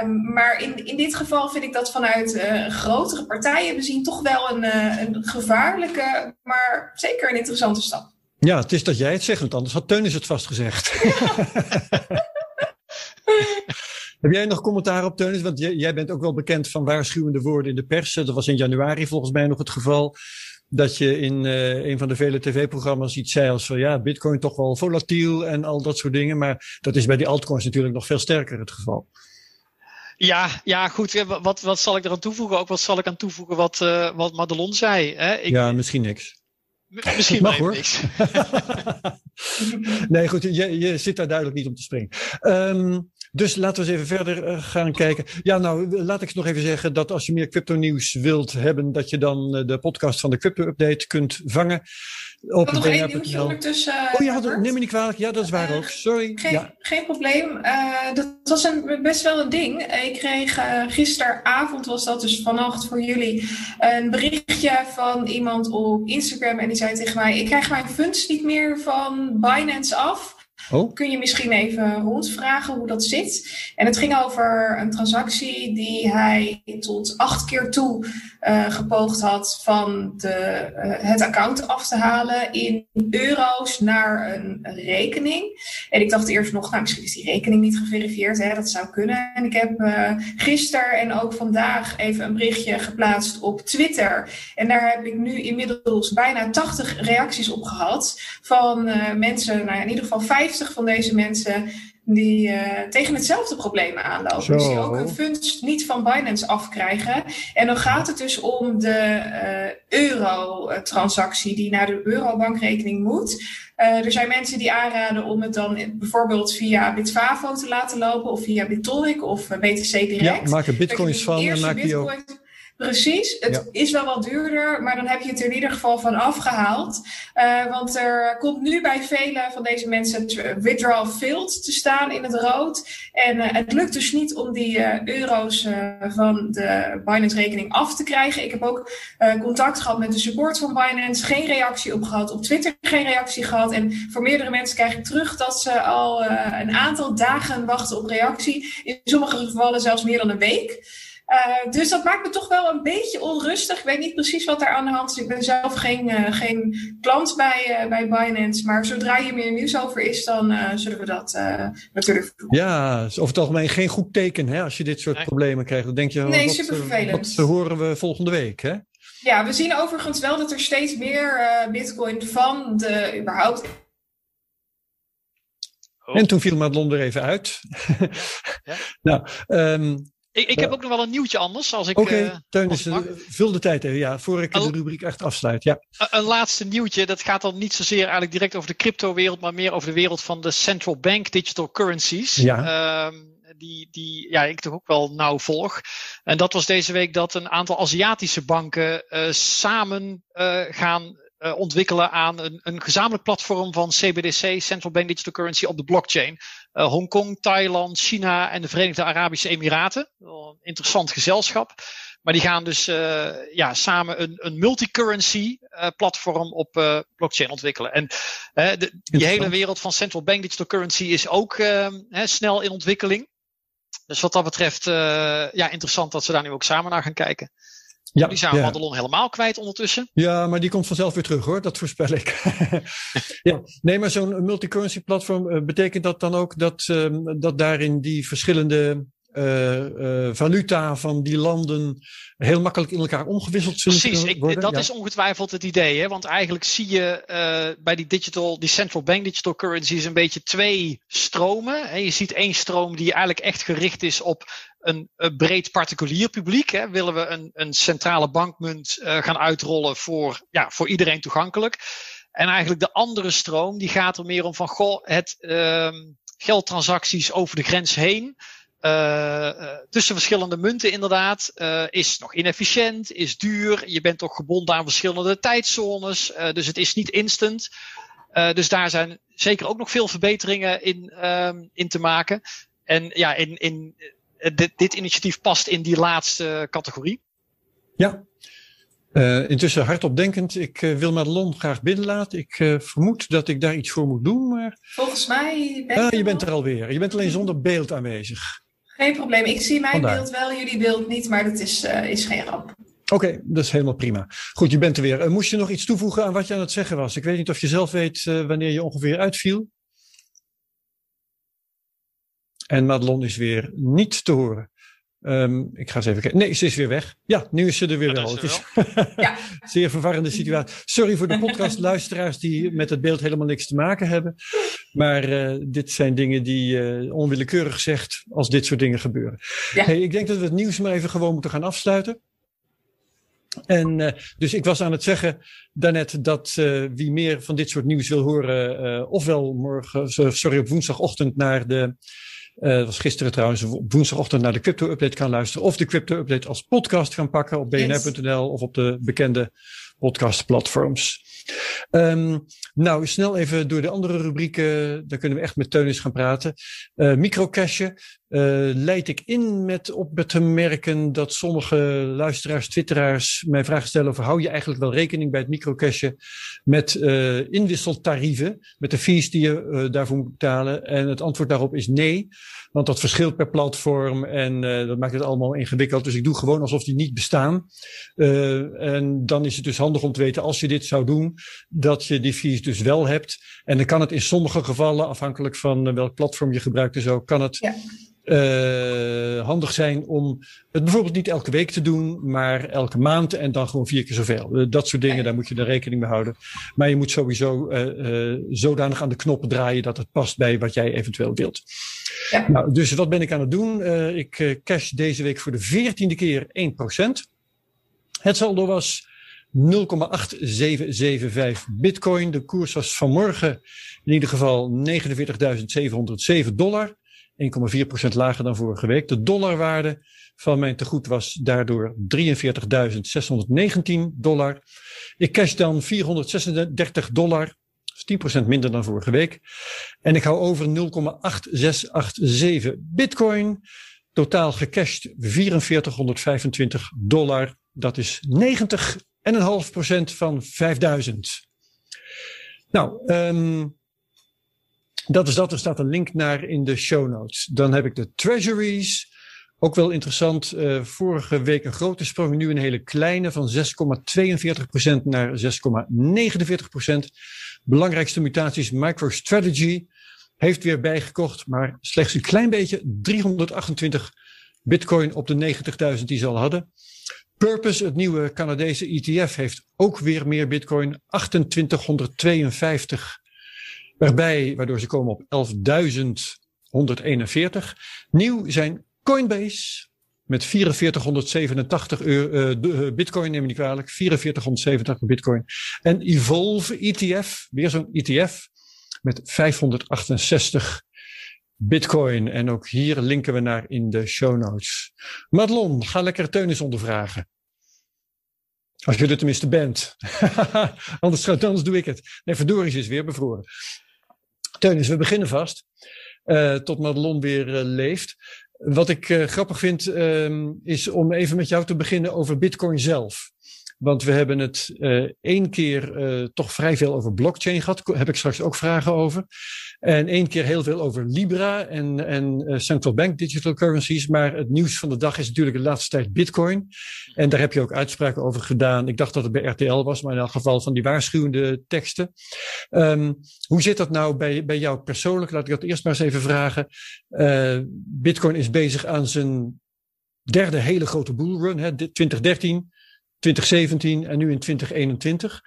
Um, maar in, in dit geval vind ik dat vanuit uh, grotere partijen bezien toch wel een, uh, een gevaarlijke, maar zeker een interessante stap. Ja, het is dat jij het zegt, want anders had Teunis het vastgezegd. Heb jij nog commentaar op, Teunis? Want jij bent ook wel bekend van waarschuwende woorden in de pers. Dat was in januari volgens mij nog het geval. Dat je in uh, een van de vele tv-programma's iets zei als van ja, bitcoin toch wel volatiel en al dat soort dingen. Maar dat is bij die altcoins natuurlijk nog veel sterker het geval. Ja, ja, goed. Wat, wat zal ik eraan toevoegen? Ook wat zal ik aan toevoegen wat, uh, wat Madelon zei? Hè? Ik, ja, misschien niks. Misschien mag hoor. Niks. nee, goed, je, je zit daar duidelijk niet om te springen. Um, dus laten we eens even verder uh, gaan kijken. Ja, nou, laat ik nog even zeggen dat als je meer crypto nieuws wilt hebben, dat je dan uh, de podcast van de Crypto Update kunt vangen. Op nog één nieuwtje ondertussen. Oh, ja, neem me niet kwalijk. Ja, dat is waar ook. Sorry. Geen, ja. geen probleem. Uh, dat was een, best wel een ding. Ik kreeg gisteravond, was dat dus vannacht voor jullie, een berichtje van iemand op Instagram. En die zei tegen mij, ik krijg mijn funds niet meer van Binance af. Oh. Kun je misschien even rondvragen hoe dat zit? En het ging over een transactie die hij tot acht keer toe uh, gepoogd had van de, uh, het account af te halen in euro's naar een, een, rekening. En ik dacht eerst nog, nou misschien is die rekening niet geverifieerd, hè? dat zou kunnen. En ik heb uh, gisteren en ook vandaag even een berichtje geplaatst op Twitter. En daar heb ik nu inmiddels bijna 80 reacties op gehad van mensen, nou in ieder geval 50 van deze mensen die uh, tegen hetzelfde probleem aanlopen. Zo. Dus die ook hun funds niet van Binance afkrijgen. En dan gaat het dus om de uh, euro-transactie die naar de eurobankrekening moet. Uh, er zijn mensen die aanraden om het dan bijvoorbeeld via Bitfavo te laten lopen of via BitTorrent of BTC Direct. Ja, maak er bitcoins van en maak die ook Precies, het is wel wat duurder, maar dan heb je het er in ieder geval van afgehaald. Uh, want er komt nu bij vele van deze mensen withdrawal failed te staan in het rood. En uh, het lukt dus niet om die uh, euro's van de Binance-rekening af te krijgen. Ik heb ook contact gehad met de support van Binance, geen reactie op gehad. Op Twitter geen reactie gehad. En voor meerdere mensen krijg ik terug dat ze al een aantal dagen wachten op reactie. In sommige gevallen zelfs meer dan een week. Uh, dus dat maakt me toch wel een beetje onrustig. Ik weet niet precies wat daar aan de hand is. Ik ben zelf geen, uh, geen klant bij, uh, bij Binance. Maar zodra hier meer nieuws over is, dan zullen we dat natuurlijk Ja, over het algemeen geen goed teken hè, als je dit soort problemen krijgt. Dan denk je, nee, wat, super vervelend. wat horen we volgende week? Hè? Ja, we zien overigens wel dat er steeds meer bitcoin van de überhaupt Oh. En toen viel Madelon er even uit. Ja. nou, um, ik, ik heb ook nog wel een nieuwtje anders. Oké, okay, uh, Teun, uh, vul de tijd even, ja, voor ik de rubriek echt afsluit. Ja. Een, laatste nieuwtje, dat gaat dan niet zozeer eigenlijk direct over de crypto-wereld, maar meer over de wereld van de central bank digital currencies. Ja. Uh, die, die ja, ik toch ook wel nauw volg. En dat was deze week dat een aantal Aziatische banken uh, samen uh, gaan uh, ontwikkelen aan een, een gezamenlijk platform van CBDC, Central Bank Digital Currency, op de blockchain. Uh, Hongkong, Thailand, China en de Verenigde Arabische Emiraten. Een interessant gezelschap. Maar die gaan dus uh, ja, samen een, een multi-currency uh, platform op uh, blockchain ontwikkelen. En de, die hele wereld van central bank digital currency is ook snel in ontwikkeling. Dus wat dat betreft, ja, interessant dat ze daar nu ook samen naar gaan kijken. Ja, die zijn ja. Madelon helemaal kwijt ondertussen. Ja, maar die komt vanzelf weer terug hoor, dat voorspel ik. ja, nee, maar zo'n multi-currency platform uh, betekent dat dan ook dat, uh, dat daarin die verschillende valuta van die landen heel makkelijk in elkaar omgewisseld zullen Precies, ik, dat is ongetwijfeld het idee. Hè? Want eigenlijk zie je uh, bij die digital, die central bank digital currencies een beetje twee stromen. Je ziet één stroom die eigenlijk echt gericht is op een, een breed particulier publiek. Hè? Willen we een, een centrale bankmunt uh, gaan uitrollen voor, ja, voor iedereen toegankelijk. En eigenlijk de andere stroom, die gaat er meer om van, goh, het uh, geldtransacties over de grens heen. Uh, tussen verschillende munten inderdaad uh, is nog inefficiënt, is duur. Je bent toch gebonden aan verschillende tijdzones, dus het is niet instant. dus daar zijn zeker ook nog veel verbeteringen in, ehm, in te maken. En ja, in, in, dit, dit initiatief past in die laatste categorie. Ja, uh, intussen hardop denkend, ik uh, wil Madelon graag binnenlaten. Ik uh, vermoed dat ik daar iets voor moet doen. Maar... Volgens mij. Ben ah, je bent er alweer. Je bent alleen zonder beeld aanwezig. Geen probleem. Ik zie mijn beeld wel, jullie beeld niet, maar dat is, uh, is geen ramp. Oké, okay, dat is helemaal prima. Goed, je bent er weer. Uh, moest je nog iets toevoegen aan wat je aan het zeggen was? Ik weet niet of je zelf weet uh, wanneer je ongeveer uitviel. En Madelon is weer niet te horen. Um, ik ga eens even kijken. Nee, ze is weer weg. Ja, nu is ze er weer wel. Het is ja. zeer verwarrende situatie. Sorry voor de podcastluisteraars die met het beeld helemaal niks te maken hebben. Maar uh, dit zijn dingen die uh, onwillekeurig zegt als dit soort dingen gebeuren. Ja. Hey, ik denk dat we het nieuws maar even gewoon moeten gaan afsluiten. En uh, dus ik was aan het zeggen daarnet dat wie meer van dit soort nieuws wil horen, ofwel morgen, sorry, op woensdagochtend naar de uh, dat was gisteren trouwens, op woensdagochtend naar de Crypto Update kan luisteren. Of de Crypto Update als podcast gaan pakken op bnr.nl of op de bekende podcastplatforms. Um, nou, snel even door de andere rubrieken. Dan kunnen we echt met Teunis gaan praten. Uh, microcachen. Uh, leid ik in met op te merken dat sommige luisteraars, twitteraars mij vragen stellen over hou je eigenlijk wel rekening bij het microcachen met uh, inwisseltarieven, met de fees die je daarvoor moet betalen. En het antwoord daarop is nee. Want dat verschilt per platform en uh, dat maakt het allemaal ingewikkeld. Dus ik doe gewoon alsof die niet bestaan. Uh, en dan is het dus handig om te weten, als je dit zou doen, dat je die fees dus wel hebt. En dan kan het in sommige gevallen, afhankelijk van welk platform je gebruikt en zo, kan het ja uh, handig zijn om het bijvoorbeeld niet elke week te doen, maar elke maand en dan gewoon vier keer zoveel. Uh, dat soort dingen, daar moet je er rekening mee houden. Maar je moet sowieso uh, zodanig aan de knoppen draaien dat het past bij wat jij eventueel wilt. Ja. Nou, dus wat ben ik aan het doen? ik cash deze week voor de veertiende keer 1%. Het saldo was 0,8775 bitcoin. De koers was vanmorgen in ieder geval 49.707 dollar. 1,4% lager dan vorige week. De dollarwaarde van mijn tegoed was daardoor 43.619 dollar. Ik cash dan 436 dollar. 10% minder dan vorige week. En ik hou over 0,8687 bitcoin. Totaal gecashed 4425 dollar. Dat is 90,5% van 5000. Nou, um, dat is dat. Er staat een link naar in de show notes. Dan heb ik de treasuries. Ook wel interessant. Uh, vorige week een grote sprong. Nu een hele kleine van 6,42% naar 6,49%. Belangrijkste mutaties MicroStrategy heeft weer bijgekocht, maar slechts een klein beetje. 328 bitcoin op de 90.000 die ze al hadden. Purpose, het nieuwe Canadese ETF, heeft ook weer meer bitcoin. 2852 erbij, waardoor ze komen op 11.141. Nieuw zijn Coinbase met 4487 euro, uh, bitcoin, neem ik niet kwalijk. 4487 bitcoin. En Evolve ETF, weer zo'n ETF met 568 bitcoin. En ook hier linken we naar in de show notes. Madelon, ga lekker Teunis ondervragen. Als je er tenminste bent. anders, anders doe ik het. Nee, verdorie is weer bevroren. Teunis, we beginnen vast. Uh, tot Madelon weer uh, leeft. Wat ik uh, grappig vind, uh, is om even met jou te beginnen over Bitcoin zelf. Want we hebben het uh, één keer uh, toch vrij veel over blockchain gehad. Heb ik straks ook vragen over. En één keer heel veel over Libra en, en uh, central bank digital currencies. Maar het nieuws van de dag is natuurlijk de laatste tijd Bitcoin. En daar heb je ook uitspraken over gedaan. Ik dacht dat het bij RTL was, maar in elk geval van die waarschuwende teksten. Um, hoe zit dat nou bij, bij jou persoonlijk? Laat ik dat eerst maar eens even vragen. Bitcoin is bezig aan zijn derde hele grote bullrun, hè, 2013. 2017 en nu in 2021.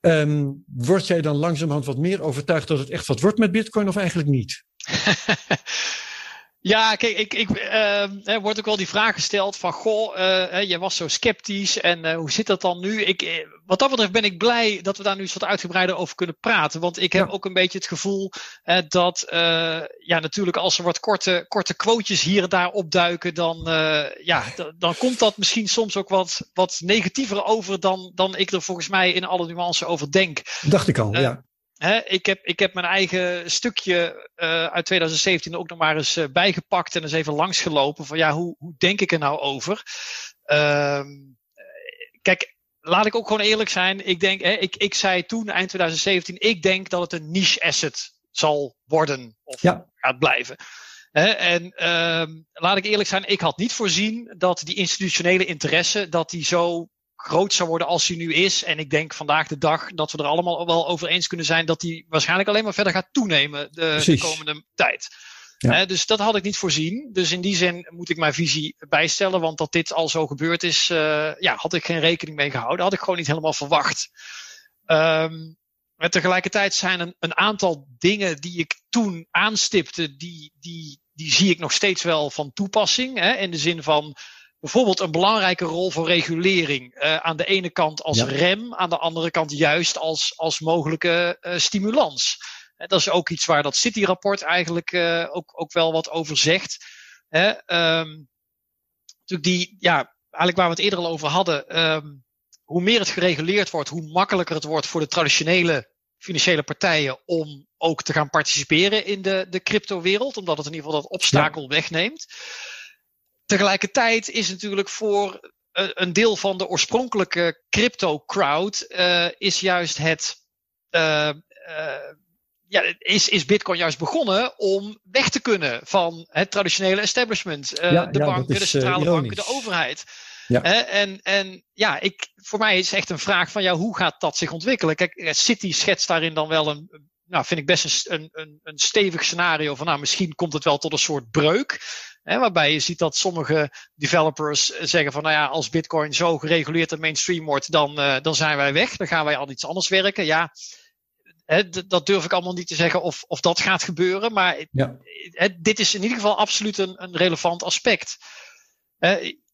Um, word jij dan langzamerhand wat meer overtuigd dat het echt wat wordt met Bitcoin of eigenlijk niet? Ja, kijk, ik, ik, uh, er wordt ook wel die vraag gesteld van, goh, uh, jij was zo sceptisch en uh, hoe zit dat dan nu? Ik, eh, wat dat betreft ben ik blij dat we daar nu eens wat uitgebreider over kunnen praten. Want ik heb ja. ook een beetje het gevoel dat, ja, natuurlijk als er wat korte, korte quotejes hier en daar opduiken, dan, ja, dan komt dat misschien soms ook wat, wat negatiever over dan, dan ik er volgens mij in alle nuances over denk. Dacht ik al, ja. Hè, ik, heb, ik heb mijn eigen stukje uh, uit 2017 ook nog maar eens uh, bijgepakt en eens even langsgelopen van ja, hoe, hoe denk ik er nou over? Uh, kijk, laat ik ook gewoon eerlijk zijn. Ik denk, hè, ik, ik zei toen eind 2017, ik denk dat het een niche asset zal worden of ja. gaat blijven. En laat ik eerlijk zijn, ik had niet voorzien dat die institutionele interesse, dat die zo groot zou worden als hij nu is. En ik denk vandaag de dag dat we er allemaal wel over eens kunnen zijn dat hij waarschijnlijk alleen maar verder gaat toenemen de, de komende tijd. Ja. dus dat had ik niet voorzien. Dus in die zin moet ik mijn visie bijstellen. Want dat dit al zo gebeurd is, uh, ja, had ik geen rekening mee gehouden. Had ik gewoon niet helemaal verwacht. Um, maar tegelijkertijd zijn een, een aantal dingen die ik toen aanstipte, die, die, die zie ik nog steeds wel van toepassing. Hè, in de zin van bijvoorbeeld een belangrijke rol voor regulering. Uh, aan de ene kant als ja. rem, aan de andere kant juist als, als mogelijke uh, stimulans. Uh, dat is ook iets waar dat City-rapport eigenlijk ook, ook wel wat over zegt. Um, die, ja, eigenlijk waar we het eerder al over hadden. Um, hoe meer het gereguleerd wordt, hoe makkelijker het wordt voor de traditionele financiële partijen om ook te gaan participeren in de, de crypto-wereld, omdat het in ieder geval dat obstakel ja. wegneemt. Tegelijkertijd is natuurlijk voor uh, een deel van de oorspronkelijke crypto crowd uh, is juist het uh, ja, is, is Bitcoin juist begonnen om weg te kunnen van het traditionele establishment, ja, de ja, banken, de centrale banken, de overheid. Ja. en, en ja, ik, voor mij is echt een vraag van ja, hoe gaat dat zich ontwikkelen? Kijk, City schetst daarin dan wel een, nou, vind ik best een, een, een stevig scenario van nou, misschien komt het wel tot een soort breuk. Hè, waarbij je ziet dat sommige developers zeggen van nou ja, als Bitcoin zo gereguleerd en mainstream wordt, dan, uh, dan zijn wij weg. Dan gaan wij al iets anders werken. Ja, hè, dat durf ik allemaal niet te zeggen of, of dat gaat gebeuren. Maar ja. hè, dit is in ieder geval absoluut een, een relevant aspect.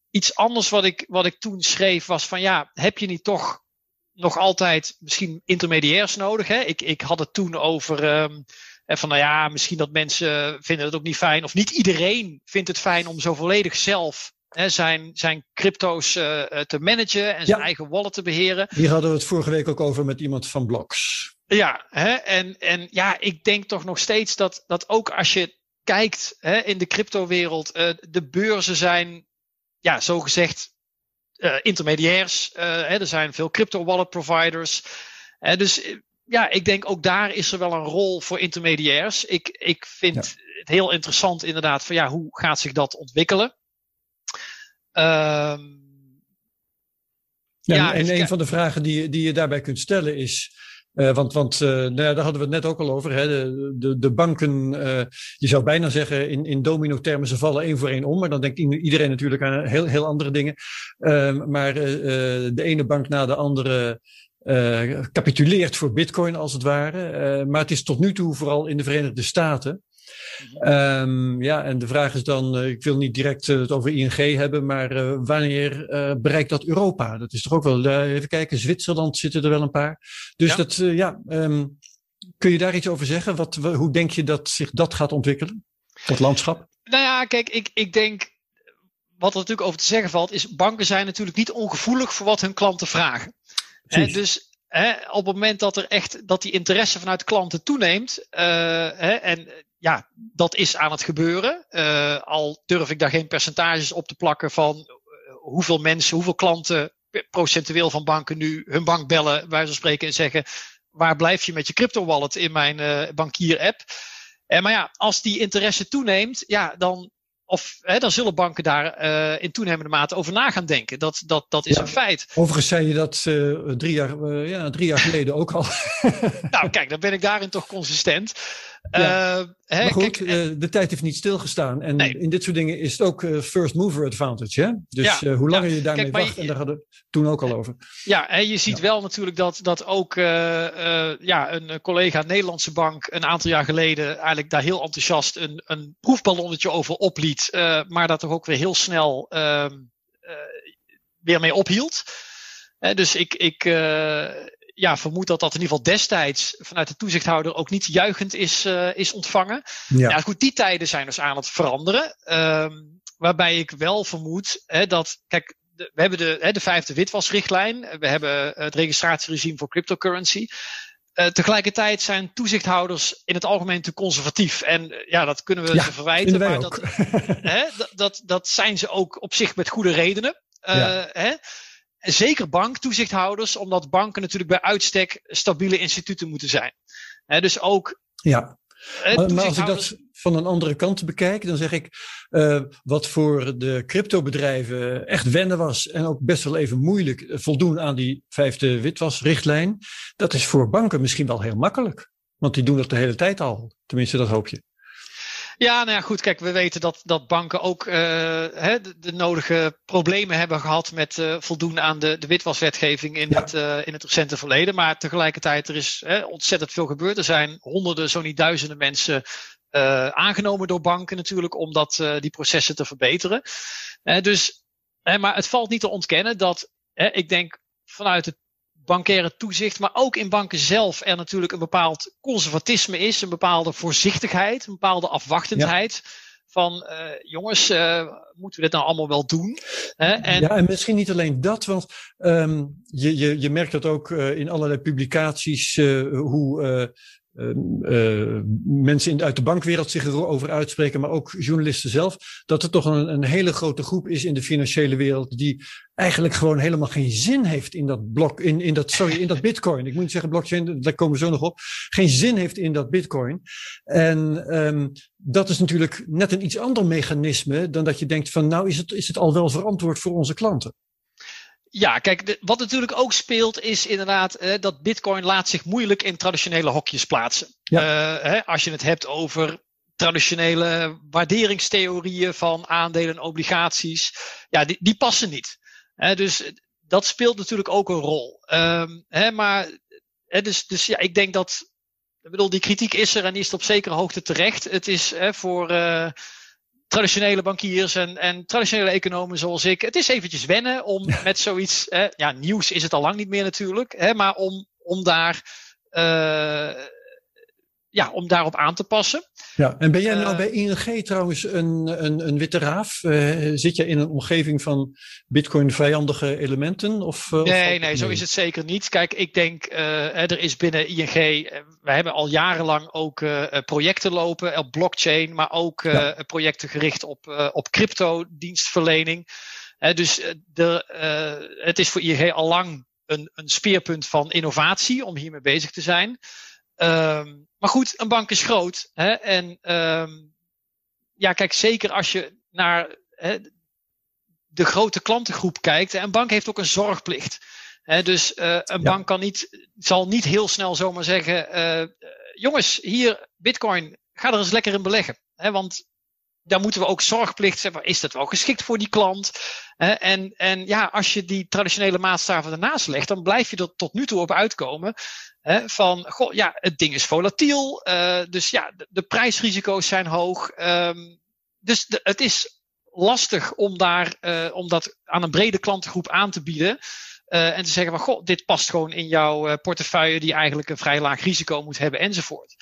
iets anders wat ik, wat ik toen schreef was van ja, heb je niet toch nog altijd misschien intermediairs nodig? Hè? Ik, ik had het toen over. Um, En van nou ja, misschien dat mensen vinden het ook niet fijn. Of niet iedereen vindt het fijn om zo volledig zelf hè, zijn, zijn crypto's uh, te managen en zijn eigen wallet te beheren. Hier hadden we het vorige week ook over met iemand van Blocks. Ja, hè, en, en ja, ik denk toch nog steeds dat, dat ook als je kijkt hè, in de cryptowereld, uh, de beurzen zijn, ja, zogezegd intermediairs. Uh, hè, er zijn veel crypto wallet providers. dus ja, ik denk ook daar is er wel een rol voor intermediairs. Ik, ik vind het heel interessant inderdaad van ja, hoe gaat zich dat ontwikkelen? Um, ja, ja, en een van de vragen die, die je daarbij kunt stellen is. Uh, want want uh, nou ja, daar hadden we het net ook al over. Hè? De, de, de banken, uh, je zou bijna zeggen in, in domino-termen, ze vallen één voor één om. Maar dan denkt iedereen natuurlijk aan heel, heel andere dingen. Ehm, maar de ene bank na de andere capituleert voor bitcoin als het ware. maar het is tot nu toe vooral in de Verenigde Staten Um, ja, en de vraag is dan, uh, ik wil niet direct uh, het over ING hebben, maar uh, wanneer bereikt dat Europa? Dat is toch ook wel, even kijken, Zwitserland zitten er wel een paar. Dus ja. dat, ja, um, kun je daar iets over zeggen? Wat, hoe denk je dat zich dat gaat ontwikkelen? Dat landschap? Nou ja, kijk, ik, ik denk, wat er natuurlijk over te zeggen valt, is banken zijn natuurlijk niet ongevoelig voor wat hun klanten vragen. Hè, dus op het moment dat er echt dat die interesse vanuit klanten toeneemt, en ja, dat is aan het gebeuren. Uh, al durf ik daar geen percentages op te plakken van uh, hoeveel mensen, hoeveel klanten procentueel van banken nu hun bank bellen, wij spreken, en zeggen: waar blijf je met je crypto wallet in mijn uh, bankier app? maar ja, als die interesse toeneemt, ja, dan of hè, dan zullen banken daar uh, in toenemende mate over na gaan denken. Dat, dat, dat is ja. een feit. Overigens zei je dat uh, drie, jaar, uh, ja, drie jaar geleden ook al. nou, kijk, dan ben ik daarin toch consistent. Ja. Hè, maar goed, kijk, de tijd heeft niet stilgestaan. En nee. in dit soort dingen is het ook first mover advantage. Hè? Dus ja, hoe langer je daarmee kijk, wacht, je, en daar hadden we toen ook al over. Ja, en je ziet wel natuurlijk dat, dat ook ja, een collega Nederlandse bank een aantal jaar geleden eigenlijk daar heel enthousiast een, een proefballonnetje over opliet. Uh, maar dat toch ook weer heel snel uh, uh, weer mee ophield. dus ik, ik ja, vermoed dat dat in ieder geval destijds vanuit de toezichthouder ook niet juichend is, is ontvangen. Ja. ja. goed, die tijden zijn dus aan het veranderen. Ehm, waarbij ik wel vermoed hè, dat, kijk, we hebben de, hè, de vijfde witwasrichtlijn. We hebben het registratieregime voor cryptocurrency. Uh, tegelijkertijd zijn toezichthouders in het algemeen te conservatief. En uh, ja, dat kunnen we ja, ze verwijten. Maar dat, hè, dat, dat, zijn ze ook op zich met goede redenen. Uh, ja. hè? Zeker banktoezichthouders, omdat banken natuurlijk bij uitstek stabiele instituten moeten zijn. Hè, dus ook. Ja. Maar, maar als ik dat van een andere kant bekijk, dan zeg ik, uh, wat voor de cryptobedrijven echt wennen was en ook best wel even moeilijk voldoen aan die vijfde witwasrichtlijn, dat is voor banken misschien wel heel makkelijk. Want die doen dat de hele tijd al. Tenminste, dat hoop je. Ja, nou ja, goed. Kijk, we weten dat, dat banken ook uh, hè, de, de, nodige problemen hebben gehad met uh, voldoen aan de, de witwaswetgeving in, ja. het, uh, in het recente verleden. Maar tegelijkertijd, er is hè, ontzettend veel gebeurd. Er zijn honderden, zo niet duizenden mensen aangenomen door banken natuurlijk om dat, uh, die processen te verbeteren. Uh, dus, maar het valt niet te ontkennen dat ik denk vanuit het bankaire toezicht, maar ook in banken zelf er natuurlijk een bepaald conservatisme is, een bepaalde voorzichtigheid, een bepaalde afwachtendheid. Ja. Van jongens, moeten we dit nou allemaal wel doen? en... Ja, en misschien niet alleen dat, want um, je, je, je merkt dat ook in allerlei publicaties hoe uh, mensen uit de bankwereld zich erover uitspreken, maar ook journalisten zelf, dat er toch een, een, hele grote groep is in de financiële wereld die eigenlijk gewoon helemaal geen zin heeft in dat blok, in, in dat, sorry, in dat bitcoin. Ik moet zeggen blockchain, daar komen we zo nog op. Geen zin heeft in dat bitcoin. En um, dat is natuurlijk net een iets ander mechanisme dan dat je denkt van nou is het, is het al wel verantwoord voor onze klanten. Ja, kijk, de, wat natuurlijk ook speelt is inderdaad eh, dat Bitcoin laat zich moeilijk in traditionele hokjes plaatsen. Ja. Uh, hè, als je het hebt over traditionele waarderingstheorieën van aandelen en obligaties, ja, die, die passen niet. Uh, dus dat speelt natuurlijk ook een rol. Um, hè, maar dus, dus ja, ik denk dat, ik bedoel, die kritiek is er en die is op zekere hoogte terecht. Het is voor traditionele bankiers en, en traditionele economen zoals ik. Het is eventjes wennen om met zoiets, hè, ja, nieuws is het al lang niet meer natuurlijk, hè, maar om, om daar uh, ja, om daarop aan te passen. Ja, en ben jij nou bij ING trouwens een, een, een witte raaf? zit je in een omgeving van Bitcoin-vijandige elementen? Of, nee, of, nee, zo is het zeker niet. Kijk, ik denk, er is binnen ING, we hebben al jarenlang ook projecten lopen op blockchain, maar ook projecten gericht op, op crypto-dienstverlening. dus de, het is voor ING al lang een, een speerpunt van innovatie om hiermee bezig te zijn. Um, maar goed, een bank is groot. Hè? En um, ja, kijk, zeker als je naar hè, de grote klantengroep kijkt. Een bank heeft ook een zorgplicht. Hè? Dus uh, een bank kan niet, zal niet heel snel zomaar zeggen: uh, jongens, hier, Bitcoin, ga er eens lekker in beleggen. Hè? Want daar moeten we ook zorgplicht hebben. Is dat wel geschikt voor die klant? en, en ja, als je die traditionele maatstaven ernaast legt, dan blijf je er tot nu toe op uitkomen. van, goh, ja, het ding is volatiel. Uh, dus ja, de, prijsrisico's zijn hoog. Um, dus het is lastig om, daar, uh, om dat aan een brede klantengroep aan te bieden. Uh, en te zeggen van, goh, dit past gewoon in jouw portefeuille die eigenlijk een vrij laag risico moet hebben enzovoort.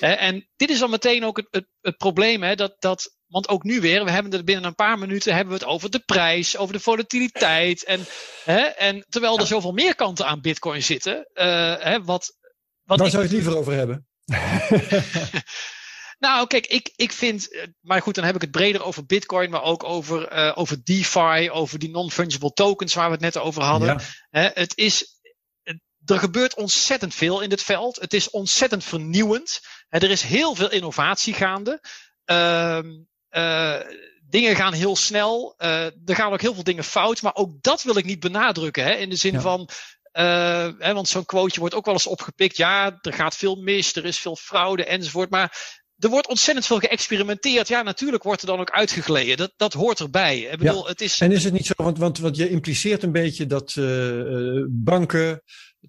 en dit is dan meteen ook het, het, het probleem, hè, dat, dat want ook nu weer, we hebben het binnen een paar minuten hebben we het over de prijs, over de volatiliteit. En, hè, en terwijl er zoveel meer kanten aan Bitcoin zitten. Uh, hè, wat, wat Daar zou je het liever over hebben. nou, kijk, ik, ik vind. Eh, maar goed, dan heb ik het breder over Bitcoin, maar ook over, uh, over DeFi, over die non-fungible tokens waar we het net over hadden. Hè, het is. Er gebeurt ontzettend veel in dit veld. Het is ontzettend vernieuwend. Er is heel veel innovatie gaande. Uh, uh, dingen gaan heel snel. Er gaan ook heel veel dingen fout. Maar ook dat wil ik niet benadrukken. Hè, in de zin van. Uh, hè, want zo'n quoteje wordt ook wel eens opgepikt. Ja, er gaat veel mis, er is veel fraude enzovoort. Maar er wordt ontzettend veel geëxperimenteerd. Ja, natuurlijk wordt er dan ook uitgegleden. Dat, dat hoort erbij. Ik bedoel, ja. het is... En is het niet zo, want, want, want je impliceert een beetje dat uh, banken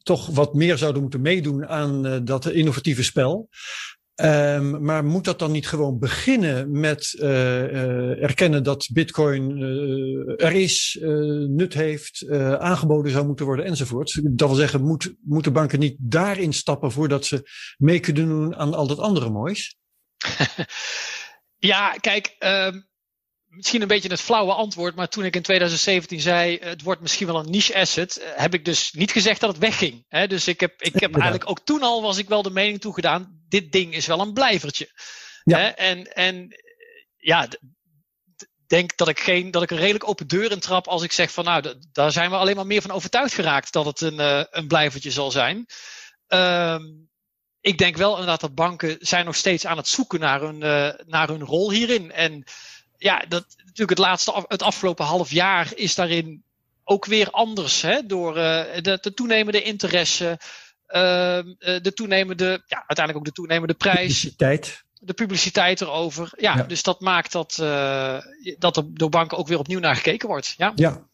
toch wat meer zouden moeten meedoen aan uh, dat innovatieve spel. Um, maar moet dat dan niet gewoon beginnen met uh, erkennen dat Bitcoin er is, nut heeft, aangeboden zou moeten worden enzovoort? Dat wil zeggen, moet, moeten banken niet daarin stappen voordat ze mee kunnen doen aan al dat andere moois? ja, kijk, um, misschien een beetje het flauwe antwoord, maar toen ik in 2017 zei het wordt misschien wel een niche asset, eh, heb ik dus niet gezegd dat het wegging. Hè? Dus ik heb, ik heb eigenlijk ook toen al was ik wel de mening toegedaan, dit ding is wel een blijvertje. Ja. Hè? En, en ja, denk dat ik, geen, dat ik een redelijk open deur in trap als ik zeg van nou, daar zijn we alleen maar meer van overtuigd geraakt dat het een, uh, een blijvertje zal zijn. Um, ik denk wel inderdaad dat banken zijn nog steeds aan het zoeken naar hun, uh, naar hun rol hierin. En ja, dat, natuurlijk het laatste, het afgelopen half jaar is daarin ook weer anders. Hè? Door uh, de, de, toenemende interesse, uh, de toenemende, ja, uiteindelijk ook de toenemende prijs. Publiciteit. De publiciteit erover. Ja, ja. dus dat maakt dat, uh, dat er door banken ook weer opnieuw naar gekeken wordt. Ja. ja.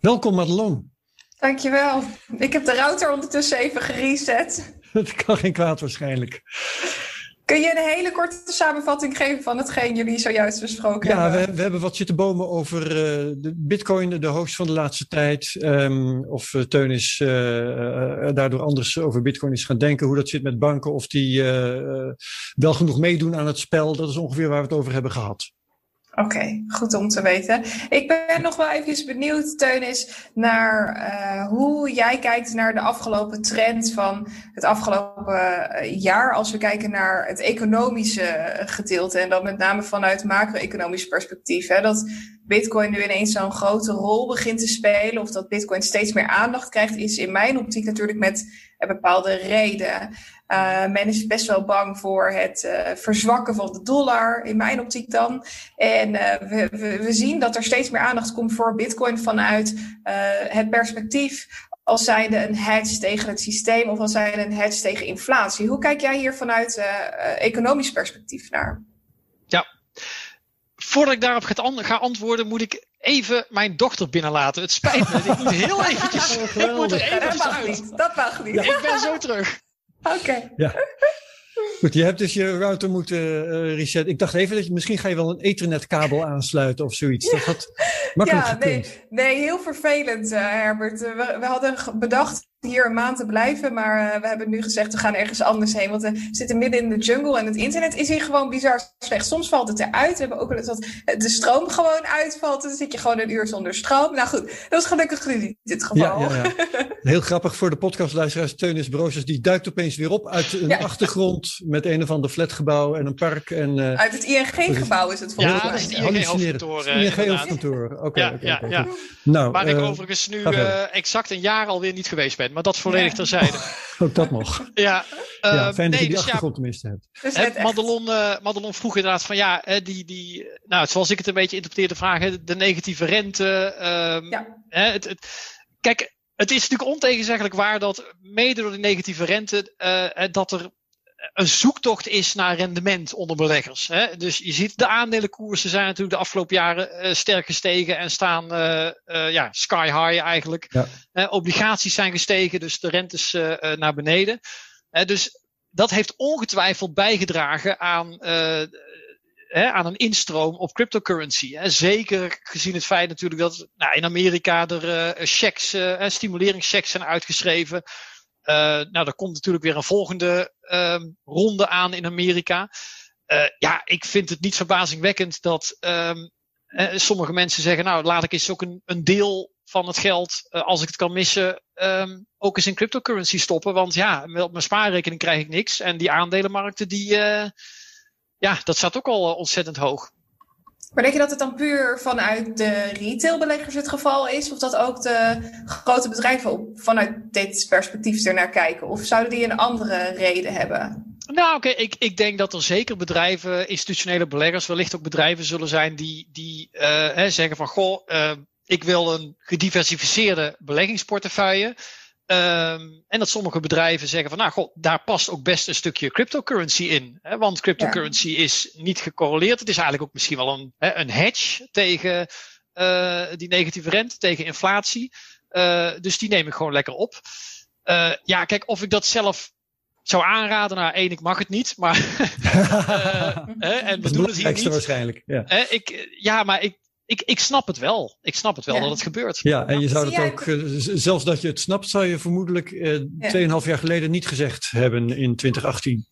Welkom Madelon. Dankjewel. Ik heb de router ondertussen even gereset. Dat kan geen kwaad waarschijnlijk. Kun je een hele korte samenvatting geven van hetgeen jullie zojuist besproken ja, hebben? Ja, we, we, hebben wat zitten bomen over uh, de bitcoin, de hoogst van de laatste tijd. Um, of uh, Teun is uh, daardoor anders over bitcoin is gaan denken. Hoe dat zit met banken, of die wel genoeg meedoen aan het spel. Dat is ongeveer waar we het over hebben gehad. Oké, goed om te weten. Ik ben nog wel even benieuwd, Teunis, naar uh, hoe jij kijkt naar de afgelopen trend van het afgelopen uh, jaar. Als we kijken naar het economische gedeelte en dan met name vanuit macro-economisch perspectief. Hè, dat Bitcoin nu ineens zo'n grote rol begint te spelen of dat Bitcoin steeds meer aandacht krijgt, is in mijn optiek natuurlijk met een bepaalde reden. Uh, men is best wel bang voor het uh, verzwakken van de dollar, in mijn optiek dan. En uh, we, we, zien dat er steeds meer aandacht komt voor Bitcoin vanuit het perspectief als zijnde een hedge tegen het systeem of als zijnde een hedge tegen inflatie. Hoe kijk jij hier vanuit economisch perspectief naar? Ja, voordat ik daarop ga antwoorden, moet ik even mijn dochter binnenlaten. Het spijt me, ik moet heel eventjes, oh, ik moet er eventjes dat mag uit. Niet. Dat mag niet. Ik ben zo terug. Oké. Okay. Ja. Goed, je hebt dus je router moeten uh, resetten. Ik dacht even dat je misschien ga je wel een ethernetkabel aansluiten of zoiets. Dat had makkelijk ja, nee, nee, heel vervelend, uh, Herbert. we, we, hadden bedacht hier een maand te blijven. Maar uh, we hebben nu gezegd, we gaan ergens anders heen. Want we zitten midden in de jungle en het internet is hier gewoon bizar slecht. Soms valt het eruit. We hebben ook wel eens dat de stroom gewoon uitvalt. Dan zit je gewoon een uur zonder stroom. Nou goed, dat is gelukkig niet dit geval. Ja, ja, ja. Heel grappig voor de podcastluisteraars. Teunis Broosjes, die duikt opeens weer op uit een achtergrond met een of ander flatgebouw en een park. En, uh, uit het ING-gebouw is het volgens mij. Ja, dat is het ING-hoofdkantoor. ING-hoofdkantoor, oké. ja, ja, ja. Nou, Waar ik eh, overigens nu exact een jaar alweer niet geweest ben. Maar dat volledig terzijde. Ook dat nog. Ja, ja eh, fijn dat je die dus achtergrond tenminste hebt. Dus Madelon, uh, Madelon vroeg inderdaad van ja, die, die, nou, zoals ik het een beetje interpreteerde vragen, de negatieve rente. Um, ja. het, het, kijk, het is natuurlijk ontegenzeggelijk waar dat mede door die negatieve rente, uh, dat er een zoektocht is naar rendement onder beleggers. Hè? Dus je ziet de aandelenkoersen zijn natuurlijk de afgelopen jaren uh, sterk gestegen en staan uh, uh, ja, sky high eigenlijk. Ja. obligaties zijn gestegen, dus de rentes naar beneden. dus dat heeft ongetwijfeld bijgedragen aan, hè, aan een instroom op cryptocurrency. Hè? Zeker gezien het feit natuurlijk dat nou, in Amerika er checks, stimuleringschecks zijn uitgeschreven. Uh, nou, er komt natuurlijk weer een volgende uh, ronde aan in Amerika. Uh, ja, ik vind het niet verbazingwekkend dat um, sommige mensen zeggen, nou, laat ik eens ook een, een deel van het geld, als ik het kan missen, um, ook eens in cryptocurrency stoppen. Want ja, op mijn spaarrekening krijg ik niks. En die aandelenmarkten, die, ja, dat staat ook al ontzettend hoog. Maar denk je dat het dan puur vanuit de retailbeleggers het geval is? Of dat ook de grote bedrijven vanuit dit perspectief er naar kijken? Of zouden die een andere reden hebben? Nou, oké, ik, ik denk dat er zeker bedrijven, institutionele beleggers, wellicht ook bedrijven zullen zijn die, die uh, hè, zeggen van goh, uh, ik wil een gediversifieerde beleggingsportefeuille. Um, en dat sommige bedrijven zeggen van, nou, god, daar past ook best een stukje cryptocurrency in. Hè? Want cryptocurrency is niet gecorreleerd. Het is eigenlijk ook misschien wel een, hè, een hedge tegen uh, die negatieve rente, tegen inflatie. Uh, dus die neem ik gewoon lekker op. Uh, ja, kijk, of ik dat zelf zou aanraden, nou, één, ik mag het niet, maar. en we doen het hier niet. waarschijnlijk. Ja. ik, ja, maar ik, ik, ik snap het wel. Ik snap het wel dat het gebeurt. Ja, en je zou het ook, uh, zelfs dat je het snapt, zou je vermoedelijk uh, ja. 2,5 jaar geleden niet gezegd hebben in 2018.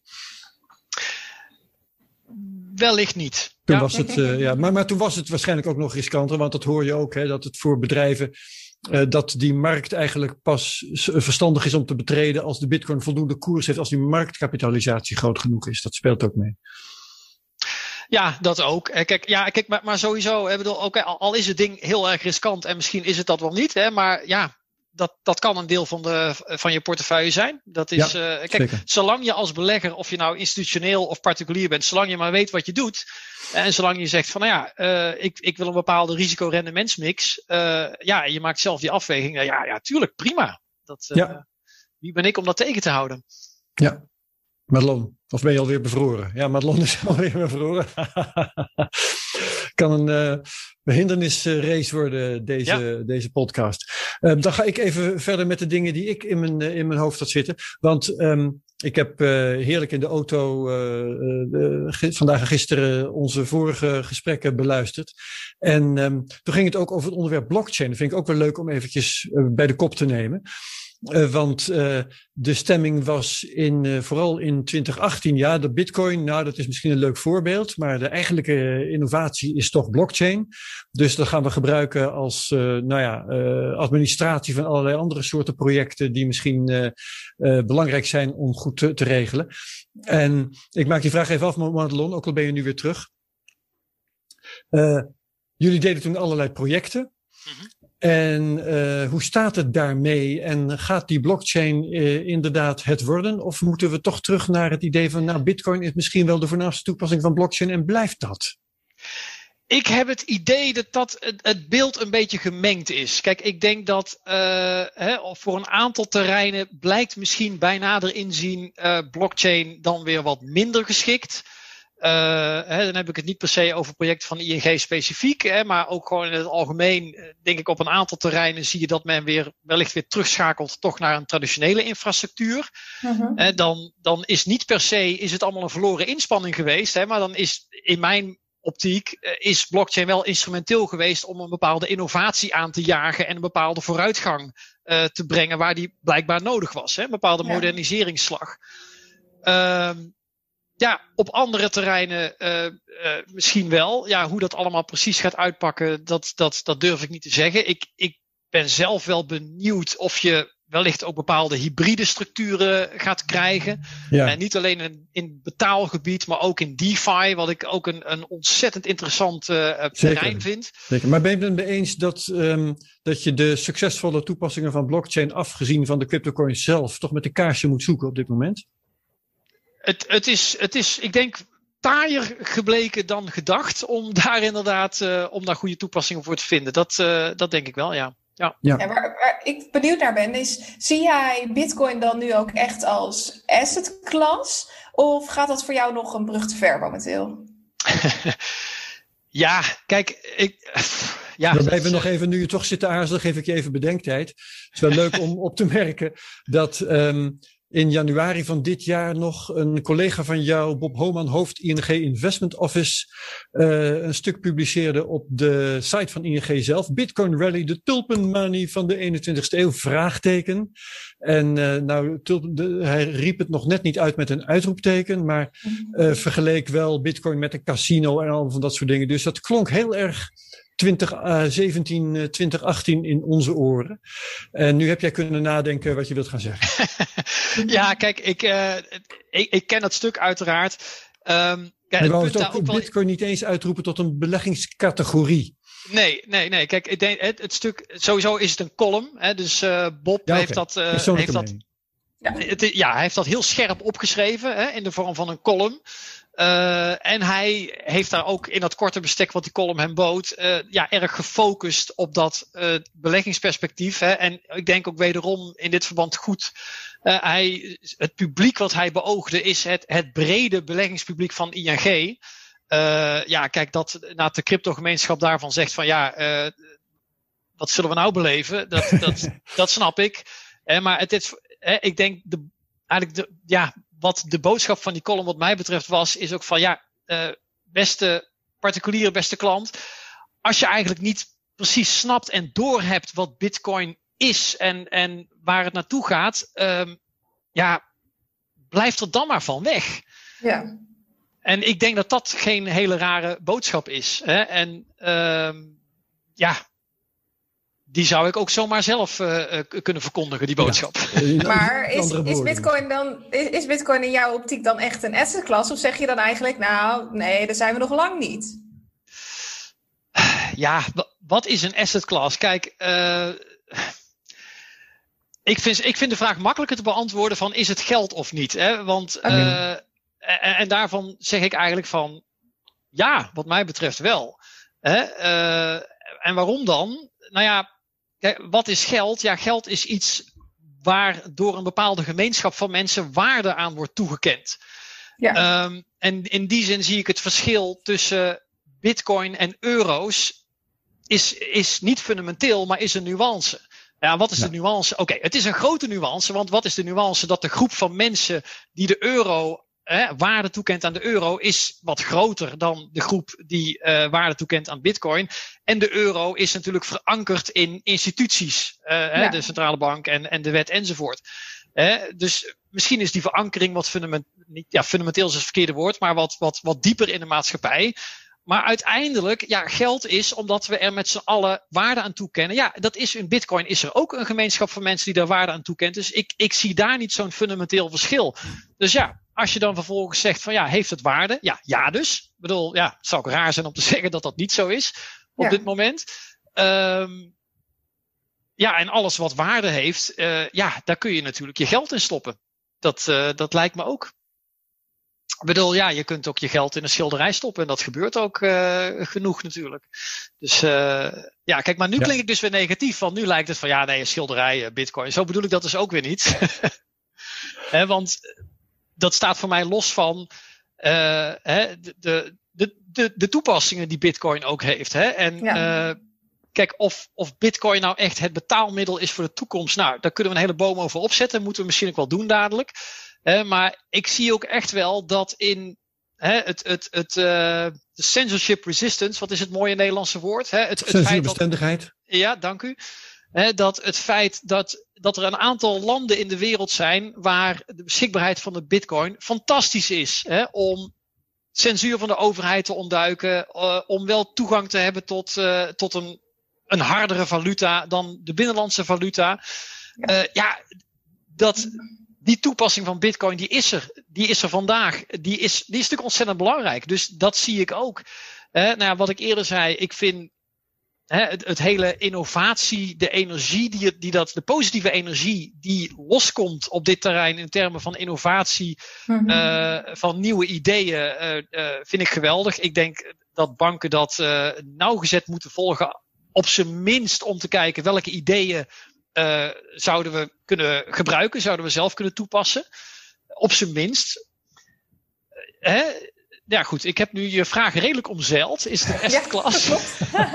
Wellicht niet. Toen ja. was het, uh, ja, maar, maar toen was het waarschijnlijk ook nog riskanter, want dat hoor je ook, hè, dat het voor bedrijven uh, dat die markt eigenlijk pas verstandig is om te betreden als de bitcoin voldoende koers heeft, als die marktkapitalisatie groot genoeg is. Dat speelt ook mee. Ja, dat ook. Eh, kijk, ja, kijk maar, maar sowieso, ik bedoel, okay, al is het ding heel erg riskant en misschien is het dat wel niet, hè, maar ja, dat, dat kan een deel van, de, van je portefeuille zijn. Dat is, ja, uh, kijk, zeker. zolang je als belegger, of je nou institutioneel of particulier bent, zolang je maar weet wat je doet. En zolang je zegt van, nou ja, uh, ik, ik wil een bepaalde risico-rendementsmix. Uh, ja, je maakt zelf die afweging. Ja, ja, tuurlijk, prima. Dat, ja. Wie ben ik om dat tegen te houden? Ja, Madelon, of ben je alweer bevroren? Ja, Madelon is alweer bevroren. kan een uh, behindernisrace worden, deze, ja. deze podcast. Uh, dan ga ik even verder met de dingen die ik in mijn, uh, in mijn hoofd had zitten. Want um, ik heb heerlijk in de auto vandaag en gisteren onze vorige gesprekken beluisterd. En um, toen ging het ook over het onderwerp blockchain. Dat vind ik ook wel leuk om eventjes bij de kop te nemen. Uh, want uh, de stemming was in, uh, vooral in 2018, ja, de bitcoin, nou dat is misschien een leuk voorbeeld, maar de eigenlijke innovatie is toch blockchain. Dus dat gaan we gebruiken als, nou ja, administratie van allerlei andere soorten projecten die misschien belangrijk zijn om goed te, regelen. En ik maak die vraag even af, Madelon, ook al ben je nu weer terug. jullie deden toen allerlei projecten. -hmm. En uh, hoe staat het daarmee? En gaat die blockchain uh, inderdaad het worden? Of moeten we toch terug naar het idee van, nou, Bitcoin is misschien wel de voornaamste toepassing van blockchain en blijft dat? Ik heb het idee dat, dat het, beeld een beetje gemengd is. Kijk, ik denk dat uh, hè, voor een aantal terreinen blijkt misschien bij nader inzien blockchain dan weer wat minder geschikt. Hè, dan heb ik het niet per se over projecten van ING specifiek, hè, maar ook gewoon in het algemeen, denk ik op een aantal terreinen zie je dat men weer wellicht weer terugschakelt toch naar een traditionele infrastructuur. Uh dan, dan is niet per se is het allemaal een verloren inspanning geweest, hè, maar dan is in mijn optiek eh, is blockchain wel instrumenteel geweest om een bepaalde innovatie aan te jagen en een bepaalde vooruitgang uh, te brengen waar die blijkbaar nodig was. Hè? Een bepaalde ja. moderniseringsslag. Uh, ja, op andere terreinen uh, misschien wel. Ja, hoe dat allemaal precies gaat uitpakken, dat, dat, dat durf ik niet te zeggen. Ik, ik ben zelf wel benieuwd of je wellicht ook bepaalde hybride structuren gaat krijgen. Ja. En niet alleen in, in betaalgebied, maar ook in DeFi, wat ik ook een, een ontzettend interessant uh, terrein vind. Zeker. Maar ben je het mee eens dat, um, dat je de succesvolle toepassingen van blockchain, afgezien van de cryptocoins zelf, toch met de kaarsje moet zoeken op dit moment? Het, het, is, het is, ik denk, taaier gebleken dan gedacht om daar inderdaad uh, om daar goede toepassingen voor te vinden. Dat, uh, dat denk ik wel, ja. Ja. ja. waar, waar, ik benieuwd naar ben, is zie jij Bitcoin dan nu ook echt als asset class? Of gaat dat voor jou nog een brug te ver momenteel? ja, kijk, ik. Ja, Dan blijven we nog even, nu je toch zit te aarzelen, geef ik je even bedenktijd. Het is wel leuk om op te merken dat um, in januari van dit jaar nog een collega van jou, Bob Homan, hoofd ING Investment Office, uh, een stuk publiceerde op de site van ING zelf. Bitcoin Rally, de tulpen money van de 21ste eeuw, vraagteken. En uh, nou, tulpen, de, hij riep het nog net niet uit met een uitroepteken, maar uh, vergeleek wel Bitcoin met een casino en al van dat soort dingen. Dus dat klonk heel erg 2017, uh, 2018 in onze oren. En nu heb jij kunnen nadenken wat je wilt gaan zeggen. ja, kijk, ik, uh, ik, ik, ken dat stuk uiteraard. Um, ja, het punt ook, ook Bitcoin niet eens uitroepen tot een beleggingscategorie. Nee, nee, nee. Kijk, ik denk, het, het stuk, sowieso is het een column. Hè, dus uh, Bob ja, heeft dat. Uh, heeft dat ja, het, ja, hij heeft dat heel scherp opgeschreven hè, in de vorm van een column. Uh, en hij heeft daar ook in dat korte bestek wat die column hem bood, uh, ja, erg gefocust op dat uh, beleggingsperspectief. Hè. En ik denk ook wederom in dit verband goed. Hij, het publiek wat hij beoogde is het, het brede beleggingspubliek van ING. ja, kijk, dat na de crypto-gemeenschap daarvan zegt van ja, wat zullen we nou beleven? Dat, dat, dat snap ik. maar het is, ik denk de, eigenlijk de, ja, wat de boodschap van die column wat mij betreft was, is ook van ja, beste particuliere, beste klant, als je eigenlijk niet precies snapt en doorhebt wat Bitcoin is en, en waar het naartoe gaat, um, ja, blijf er dan maar van weg. Ja. En ik denk dat dat geen hele rare boodschap is. Hè? En um, ja, die zou ik ook zomaar zelf uh, kunnen verkondigen, die boodschap. Ja. Maar is, is, Bitcoin dan, is, is, Bitcoin in jouw optiek dan echt een asset class? Of zeg je dan eigenlijk, nou, nee, daar zijn we nog lang niet? Ja, wat is een asset class? Kijk, uh, ik, vind, ik vind de vraag makkelijker te beantwoorden van is het geld of niet? Hè? Want, okay. en, en, daarvan zeg ik eigenlijk van ja, wat mij betreft wel. Hè? en waarom dan? Nou ja, wat is geld? Ja, geld is iets waar door een bepaalde gemeenschap van mensen waarde aan wordt toegekend. Ja. Um, en in die zin zie ik het verschil tussen bitcoin en euro's is, is niet fundamenteel, maar is een nuance. Ja, wat is ja. de nuance? Oké, okay, het is een grote nuance, want wat is de nuance? Dat de groep van mensen die de euro hè, waarde toekent aan de euro is wat groter dan de groep die uh, waarde toekent aan bitcoin. En de euro is natuurlijk verankerd in instituties, ja. hè, de centrale bank en, en de wet enzovoort. dus misschien is die verankering wat fundament, niet, ja, fundamenteel is het verkeerde woord, maar wat, wat, wat dieper in de maatschappij. Maar uiteindelijk, ja, geld is omdat we er met z'n allen waarde aan toekennen. Ja, dat is in Bitcoin is er ook een gemeenschap van mensen die daar waarde aan toekent. Dus ik, ik zie daar niet zo'n fundamenteel verschil. Dus ja, als je dan vervolgens zegt van ja, heeft het waarde? Ja, ja dus. Ik bedoel, ja, het zou ook raar zijn om te zeggen dat dat niet zo is op ja. dit moment. Um, ja, en alles wat waarde heeft, uh, ja, daar kun je natuurlijk je geld in stoppen. Dat, uh, dat lijkt me ook. Ik bedoel, ja, je kunt ook je geld in een schilderij stoppen. En dat gebeurt ook uh, genoeg natuurlijk. Dus uh, ja, kijk, maar nu ja. klink ik dus weer negatief. Want nu lijkt het van ja, nee, een schilderij, bitcoin. Zo bedoel ik dat dus ook weer niet. He, want dat staat voor mij los van hè, de, de, de, de, toepassingen die Bitcoin ook heeft. Hè? En kijk, of, of Bitcoin nou echt het betaalmiddel is voor de toekomst. Nou, daar kunnen we een hele boom over opzetten. Moeten we misschien ook wel doen dadelijk. Maar ik zie ook echt wel dat in hè, het, het, het uh, censorship resistance, wat is het mooie Nederlandse woord? Hè? Het, het Censuurbestendigheid. ja, dank u. Hè, dat het feit dat, dat er een aantal landen in de wereld zijn waar de beschikbaarheid van de bitcoin fantastisch is. Hè, om censuur van de overheid te ontduiken, uh, om wel toegang te hebben tot, uh, tot een, een hardere valuta dan de binnenlandse valuta. Ja, ja dat, die toepassing van Bitcoin, die is er. Die is er vandaag. Die is, die is natuurlijk ontzettend belangrijk. Dus dat zie ik ook. Eh, nou ja, wat ik eerder zei, ik vind hè, het, het, hele innovatie, de energie, die, die dat, de positieve energie die loskomt op dit terrein in termen van innovatie, mm van nieuwe ideeën, uh, vind ik geweldig. Ik denk dat banken dat nauwgezet moeten volgen. Op zijn minst om te kijken welke ideeën uh, zouden we kunnen gebruiken, zouden we zelf kunnen toepassen. Op zijn minst. Uh, hè? Ja, goed. Ik heb nu je vraag redelijk omzeild. Is het echt ja, klas?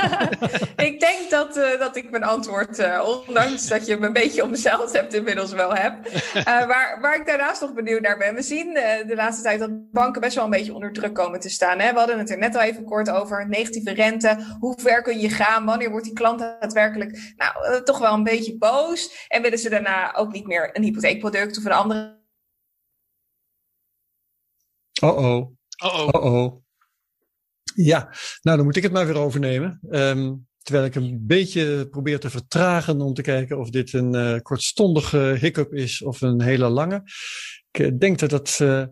ik denk dat, uh, dat ik mijn antwoord, uh, ondanks dat je me een beetje omzeild hebt, inmiddels wel heb. Uh, waar, waar ik daarnaast nog benieuwd naar ben. We zien de laatste tijd dat banken best wel een beetje onder druk komen te staan. Hè? We hadden het er net al even kort over. Negatieve rente. Hoe ver kun je gaan? Wanneer wordt die klant daadwerkelijk nou, toch wel een beetje boos? En willen ze daarna ook niet meer een hypotheekproduct of een andere. Oh oh. Ja, nou dan moet ik het maar weer overnemen. Um, terwijl ik een beetje probeer te vertragen om te kijken of dit een uh, kortstondige hiccup is of een hele lange. Ik uh, denk dat dat. Uh,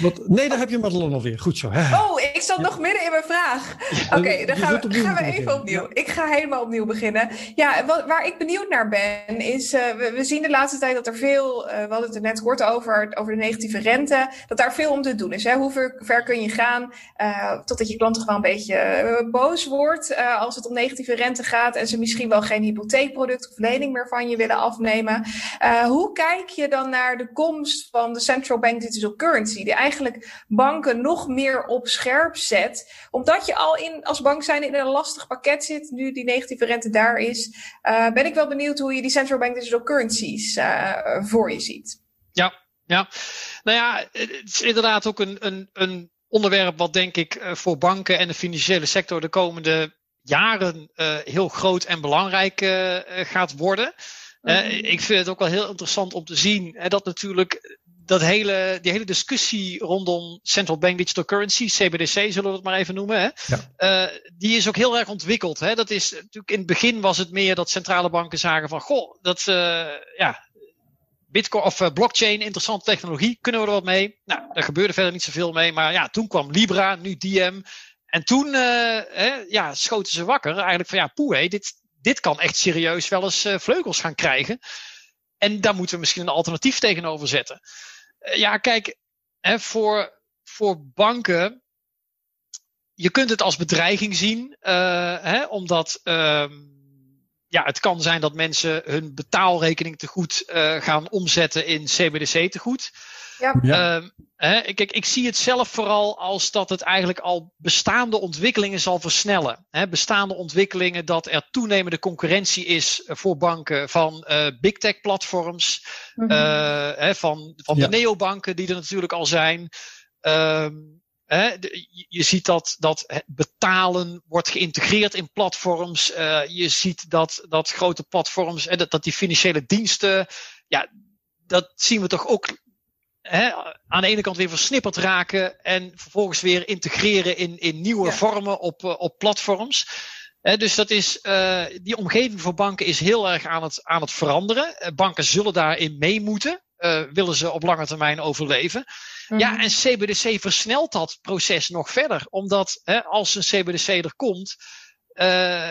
Wat, nee, daar heb je Madelon alweer. Goed zo. Hè? Oh, ik zat nog midden in mijn vraag. Oké, dan gaan we, gaan we even opnieuw. Ik ga helemaal opnieuw beginnen. Ja, wat, waar ik benieuwd naar ben, is... Uh, we, we, zien de laatste tijd dat er veel... Uh, we hadden het er net kort over, over de negatieve rente. Dat daar veel om te doen is. Hè? Hoe ver, ver kun je gaan uh, totdat je klant toch wel een beetje boos wordt... als het om negatieve rente gaat... en ze misschien wel geen hypotheekproduct of lening meer van je willen afnemen. hoe kijk je dan naar de komst van de central bank digital currency, die eigenlijk banken nog meer op scherp zet. Omdat je al in, als bank zijn in een lastig pakket zit, nu die negatieve rente daar is, uh, ben ik wel benieuwd hoe je die central bank digital currencies uh, voor je ziet. Ja, ja. Nou ja, het is inderdaad ook een, een, een onderwerp wat denk ik eh, voor banken en de financiële sector de komende jaren uh, heel groot en belangrijk gaat worden. Uh, ik vind het ook wel heel interessant om te zien hè, dat natuurlijk dat hele, die hele discussie rondom Central Bank Digital Currency, CBDC zullen we het maar even noemen, hè? Ja. Uh, die is ook heel erg ontwikkeld. Hè? Dat is natuurlijk in het begin was het meer dat centrale banken zagen van goh, dat uh, ja, Bitcoin of uh, blockchain, interessante technologie, kunnen we er wat mee? Nou, daar gebeurde verder niet zoveel mee. Maar ja, toen kwam Libra, nu Diem. En toen hè, ja, schoten ze wakker. Eigenlijk van ja, poeh, dit, dit kan echt serieus wel eens vleugels gaan krijgen. En daar moeten we misschien een alternatief tegenover zetten. Eh, ja, kijk, hè, voor, voor banken. Je kunt het als bedreiging zien, uh, hè, omdat uh, ja, het kan zijn dat mensen hun betaalrekening te goed uh, gaan omzetten in CBDC te goed. Ja. Uh, hè, kijk, ik zie het zelf vooral als dat het eigenlijk al bestaande ontwikkelingen zal versnellen. Hè, bestaande ontwikkelingen dat er toenemende concurrentie is voor banken van uh, big tech platforms, mm -hmm. uh, hè, van, van ja. de neobanken die er natuurlijk al zijn. Um, De, je ziet dat, dat betalen wordt geïntegreerd in platforms. Uh, je ziet dat, dat grote platforms, en dat, dat die financiële diensten, ja, dat zien we toch ook hè, aan de ene kant weer versnipperd raken en vervolgens weer integreren in, in nieuwe ja. vormen op, uh, op platforms. He, dus dat is, uh, die omgeving voor banken is heel erg aan het, aan het veranderen. Banken zullen daarin mee moeten. Willen ze op lange termijn overleven. Mm. Ja, en CBDC versnelt dat proces nog verder. Omdat hè, als een CBDC er komt,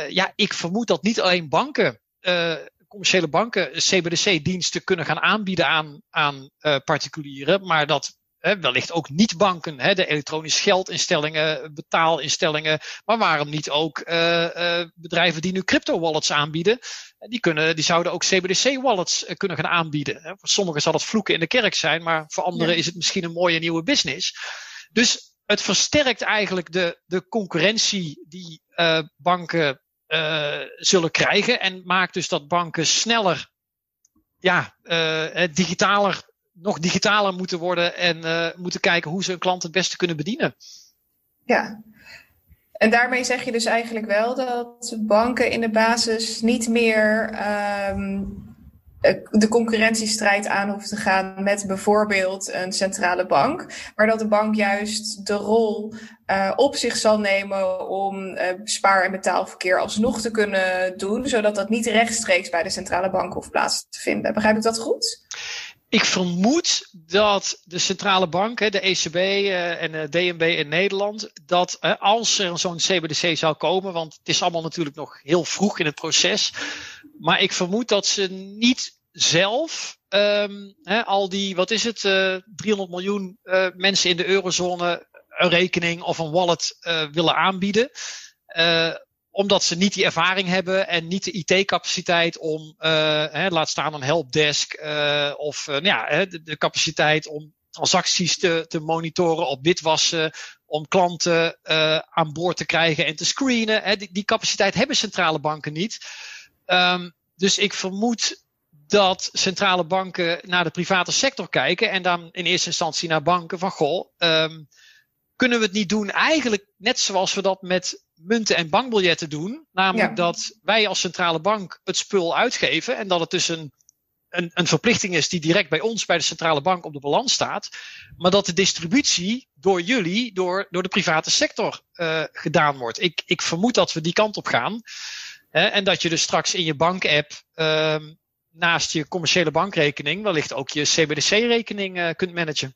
ja, ik vermoed dat niet alleen banken commerciële banken CBDC-diensten kunnen gaan aanbieden aan, aan uh, particulieren, maar dat wellicht ook niet-banken, de elektronisch geldinstellingen, betaalinstellingen. Maar waarom niet ook bedrijven die nu crypto-wallets aanbieden? Die, kunnen, die zouden ook CBDC-wallets kunnen gaan aanbieden. Voor sommigen zal het vloeken in de kerk zijn, maar voor anderen is het misschien een mooie nieuwe business. Dus het versterkt eigenlijk de, de concurrentie die banken zullen krijgen. En maakt dus dat banken sneller, ja, digitaler, nog digitaler moeten worden. En moeten kijken hoe ze hun klant het beste kunnen bedienen. Ja. En daarmee zeg je dus eigenlijk wel dat banken in de basis niet meer um, eh, de concurrentiestrijd aan hoeft te gaan met bijvoorbeeld een centrale bank. Maar dat de bank juist de rol uh, op zich zal nemen om uh, spaar- en betaalverkeer alsnog te kunnen doen, zodat dat niet rechtstreeks bij de centrale bank hoeft plaats te vinden. Begrijp ik dat goed? Ik vermoed dat de centrale bank, de ECB en de DNB in Nederland, dat als er zo'n CBDC zou komen, want het is allemaal natuurlijk nog heel vroeg in het proces, maar ik vermoed dat ze niet zelf um, al die, wat is het, uh, eh, 300 miljoen mensen in de eurozone een rekening of een wallet willen aanbieden. Omdat ze niet die ervaring hebben en niet de IT-capaciteit om, hè, laat staan een helpdesk, of nou ja, de, de, capaciteit om transacties te, te monitoren op witwassen, om klanten aan boord te krijgen en te screenen. Hè, die, die capaciteit hebben centrale banken niet. Um, dus ik vermoed dat centrale banken naar de private sector kijken en dan in eerste instantie naar banken van goh, um, kunnen we het niet doen eigenlijk net zoals we dat met munten en bankbiljetten doen. Namelijk dat wij als centrale bank het spul uitgeven en dat het dus een, een, een, verplichting is die direct bij ons, bij de centrale bank op de balans staat. Maar dat de distributie door jullie, door, door de private sector uh, gedaan wordt. Ik, ik vermoed dat we die kant op gaan. Hè, en dat je dus straks in je bankapp um, naast je commerciële bankrekening wellicht ook je CBDC-rekening uh, kunt managen.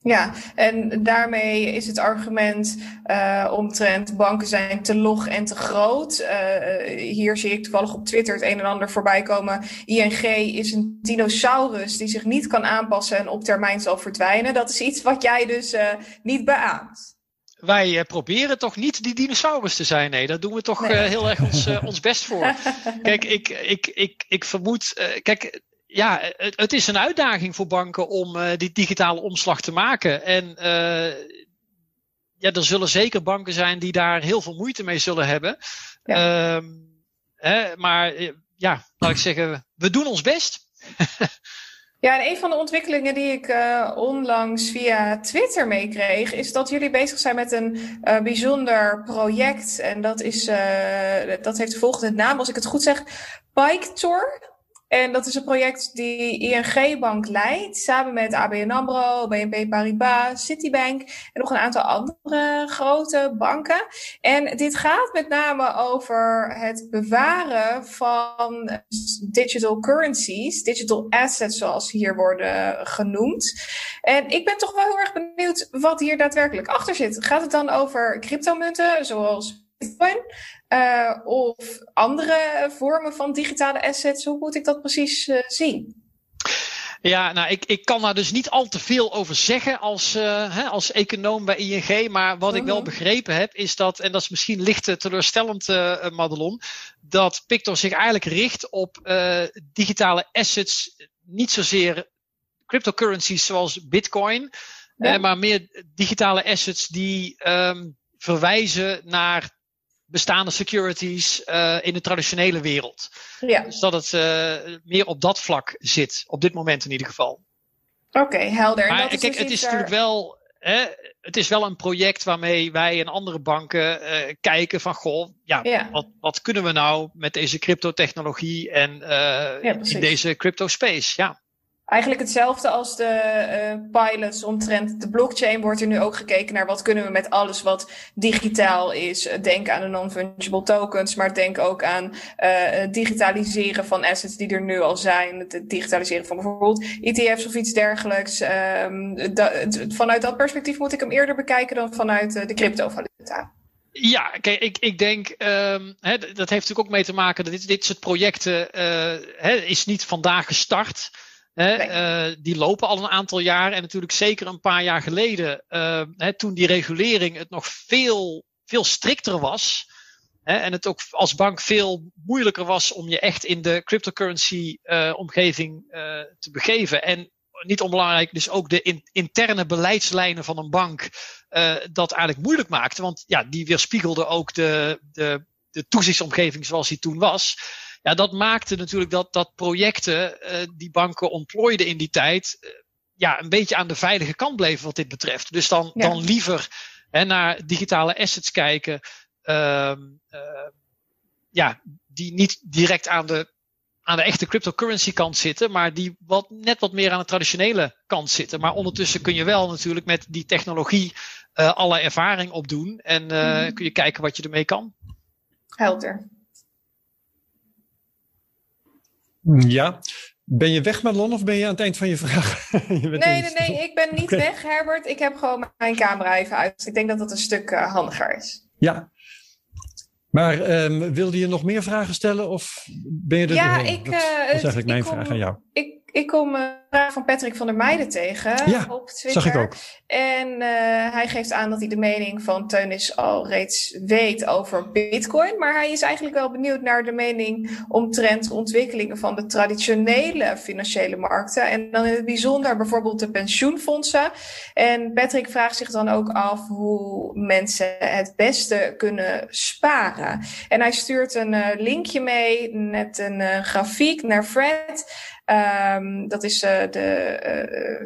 Ja, en daarmee is het argument uh, omtrent banken zijn te log en te groot. Uh, hier zie ik toevallig op Twitter het een en ander voorbij komen. ING is een dinosaurus die zich niet kan aanpassen en op termijn zal verdwijnen. Dat is iets wat jij dus uh, niet beaamt wij proberen toch niet die dinosaurus te zijn. Nee, daar doen we toch nee. heel erg ons, ons best voor. kijk, ik, ik, ik, ik vermoed. kijk, ja, het, het, is een uitdaging voor banken om die digitale omslag te maken. En ja, er zullen zeker banken zijn die daar heel veel moeite mee zullen hebben. Ja. Ehm, hè, maar ja, laat ik zeggen, we doen ons best. Ja, en een van de ontwikkelingen die ik uh, onlangs via Twitter meekreeg, is dat jullie bezig zijn met een uh, bijzonder project. En dat, is, uh, dat heeft de volgende naam, als ik het goed zeg, Bike Tour. En dat is een project die ING Bank leidt, samen met ABN AMRO, BNP Paribas, Citibank en nog een aantal andere grote banken. En dit gaat met name over het bewaren van digital currencies, digital assets zoals hier worden genoemd. En ik ben toch wel heel erg benieuwd wat hier daadwerkelijk achter zit. Gaat het dan over cryptomunten zoals Bitcoin? Uh, of andere vormen van digitale assets? Hoe moet ik dat precies uh, zien? Ja, nou, ik, ik kan daar dus niet al te veel over zeggen als, uh, hè, als econoom bij ING. Maar wat ik wel mhm. begrepen heb, is dat, en dat is misschien licht teleurstellend, uh, Madelon, dat Pictor zich eigenlijk richt op digitale assets, niet zozeer cryptocurrencies zoals Bitcoin, ja. maar meer digitale assets die um, verwijzen naar bestaande securities uh, in de traditionele wereld. Ja. Dus dat het uh, meer op dat vlak zit, op dit moment in ieder geval. Oké, okay, helder. Maar kijk, dus het is natuurlijk wel. Hè, het is wel een project waarmee wij en andere banken uh, kijken van goh, ja, ja, Wat, wat kunnen we nou met deze cryptotechnologie en ja, in deze crypto space? Ja. Eigenlijk hetzelfde als de uh, pilots omtrent de blockchain wordt er nu ook gekeken naar wat kunnen we met alles wat digitaal is. Denk aan de non-fungible tokens, maar denk ook aan uh, digitaliseren van assets die er nu al zijn. Het digitaliseren van bijvoorbeeld ETF's of iets dergelijks. Da vanuit dat perspectief moet ik hem eerder bekijken dan vanuit de cryptovaluta. Ja, kijk, ik, ik denk, um, hè, dat heeft natuurlijk ook mee te maken dat dit, dit soort projecten hè, is niet vandaag gestart Nee. die lopen al een aantal jaar en natuurlijk zeker een paar jaar geleden, toen die regulering het nog veel, veel strikter was. en het ook als bank veel moeilijker was om je echt in de cryptocurrency omgeving te begeven. En niet onbelangrijk, dus ook de interne beleidslijnen van een bank uh, dat eigenlijk moeilijk maakte. Want ja, die weerspiegelde ook de, de, de toezichtsomgeving zoals die toen was. Ja, dat maakte natuurlijk dat, dat projecten uh, die banken ontplooiden in die tijd, uh, ja, een beetje aan de veilige kant bleven wat dit betreft. Dus dan, ja. dan liever hè, naar digitale assets kijken, ehm, ja, die niet direct aan de aan de echte cryptocurrency kant zitten, maar die wat, net wat meer aan de traditionele kant zitten. Maar ondertussen kun je wel natuurlijk met die technologie uh, alle ervaring opdoen en mm. kun je kijken wat je ermee kan. Helder. Ja. Ben je weg, Madelon, of ben je aan het eind van je vraag? je nee, nee, nee, ik ben niet okay. weg, Herbert. Ik heb gewoon mijn camera even uit. Ik denk dat dat een stuk uh, handiger is. Ja, maar um, wilde je nog meer vragen stellen of ben je er Ja, doorheen? ik, dat, dat is eigenlijk mijn kom, vraag aan jou. Ik, ik kom een vraag van Patrick van der Meijden tegen ja, op Twitter. zag ik ook. En uh, hij geeft aan dat hij de mening van Teunis al reeds weet over bitcoin. Maar hij is eigenlijk wel benieuwd naar de mening omtrent ontwikkelingen van de traditionele financiële markten. En dan in het bijzonder bijvoorbeeld de pensioenfondsen. En Patrick vraagt zich dan ook af hoe mensen het beste kunnen sparen. En hij stuurt een uh, linkje mee, net een uh, grafiek naar Fred. Um, dat is uh, de,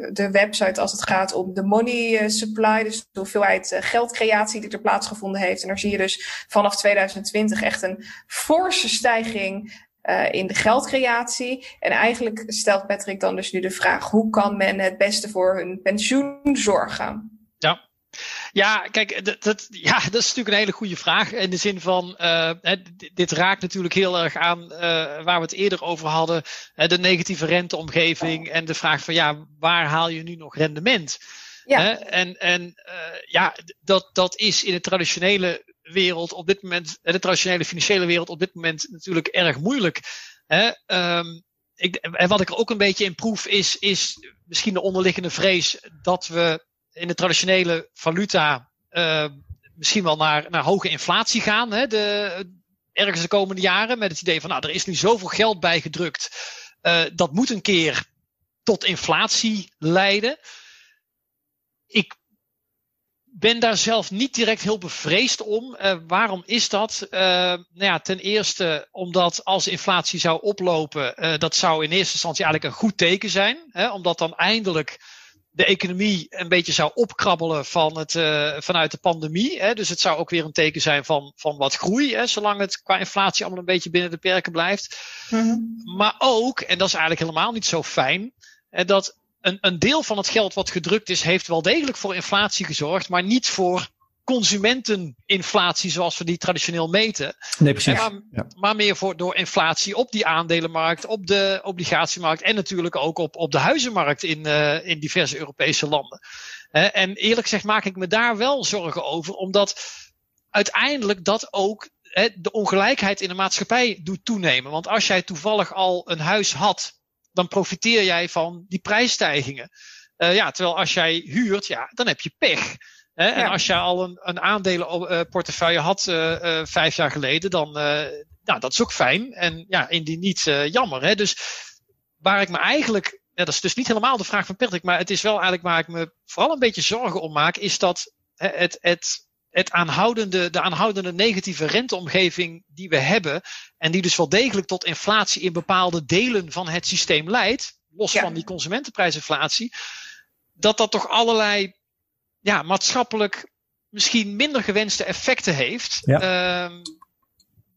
uh, de website als het gaat om de money supply, dus de hoeveelheid uh, geldcreatie die er plaatsgevonden heeft. En daar zie je dus vanaf 2020 echt een forse stijging in de geldcreatie. En eigenlijk stelt Patrick dan dus nu de vraag: hoe kan men het beste voor hun pensioen zorgen? Ja. Kijk, dat, dat, ja, dat is natuurlijk een hele goede vraag. In de zin van, uh, dit raakt natuurlijk heel erg aan uh, waar we het eerder over hadden. de negatieve renteomgeving en de vraag van, ja, waar haal je nu nog rendement? Ja. en en uh, ja, dat, dat is in de traditionele wereld op dit moment, de traditionele financiële wereld op dit moment natuurlijk erg moeilijk. Hè? Um, ik, en wat ik er ook een beetje in proef is, is misschien de onderliggende vrees dat we in de traditionele valuta uh, misschien wel naar, naar hoge inflatie gaan. Hè, de, ergens de komende jaren. Met het idee van, nou, er is nu zoveel geld bijgedrukt. Uh, dat moet een keer tot inflatie leiden. Ik ben daar zelf niet direct heel bevreesd om. Uh, waarom is dat? Nou ja, ten eerste omdat als inflatie zou oplopen, dat zou in eerste instantie eigenlijk een goed teken zijn. Hè, omdat dan eindelijk de economie een beetje zou opkrabbelen van het, uh, vanuit de pandemie. Hè. Dus het zou ook weer een teken zijn van, van wat groei, hè, zolang het qua inflatie allemaal een beetje binnen de perken blijft. Mm-hmm. Maar ook, en dat is eigenlijk helemaal niet zo fijn, hè, dat een, een deel van het geld wat gedrukt is, heeft wel degelijk voor inflatie gezorgd, maar niet voor consumenteninflatie zoals we die traditioneel meten. Nee, precies. Maar, ja. maar, meer voor, door inflatie op die aandelenmarkt, op de obligatiemarkt en natuurlijk ook op, op de huizenmarkt in, uh, in diverse Europese landen. Uh, en eerlijk gezegd maak ik me daar wel zorgen over, omdat uiteindelijk dat ook uh, de ongelijkheid in de maatschappij doet toenemen. Want als jij toevallig al een huis had, dan profiteer jij van die prijsstijgingen. ja, terwijl als jij huurt, ja, dan heb je pech. Hè? Ja. En als je al een, een aandelenportefeuille had uh, uh, vijf jaar geleden, dan nou, dat is ook fijn. En ja, indien niet, jammer. Hè? Dus waar ik me eigenlijk, ja, dat is dus niet helemaal de vraag van Patrick, maar het is wel eigenlijk waar ik me vooral een beetje zorgen om maak, is dat het, het, het aanhoudende, de aanhoudende negatieve renteomgeving die we hebben, en die dus wel degelijk tot inflatie in bepaalde delen van het systeem leidt, los ja. van die consumentenprijsinflatie, dat dat toch allerlei ja, maatschappelijk misschien minder gewenste effecten heeft. Ja. Uh,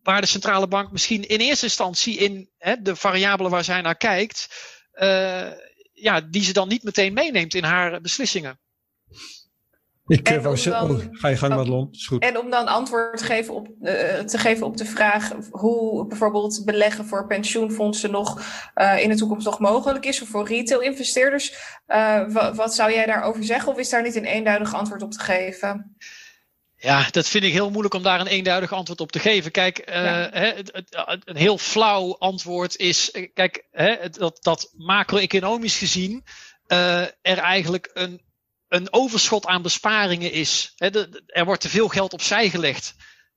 waar de centrale bank misschien in eerste instantie in hè, de variabelen waar zij naar kijkt, uh, ja, die ze dan niet meteen meeneemt in haar beslissingen. Ik en wou dan, oh, ga je gang, Madelon. Is goed. En om dan antwoord geven op, uh, te geven op de vraag hoe bijvoorbeeld beleggen voor pensioenfondsen nog uh, in de toekomst nog mogelijk is, of voor retail-investeerders. Uh, wat zou jij daarover zeggen, of is daar niet een eenduidig antwoord op te geven? Ja, dat vind ik heel moeilijk om daar een eenduidig antwoord op te geven. Kijk, uh, hè, een heel flauw antwoord is, kijk, hè, dat, dat macro-economisch gezien uh, er eigenlijk een, een overschot aan besparingen is. Hè, de, er wordt te veel geld opzij gelegd.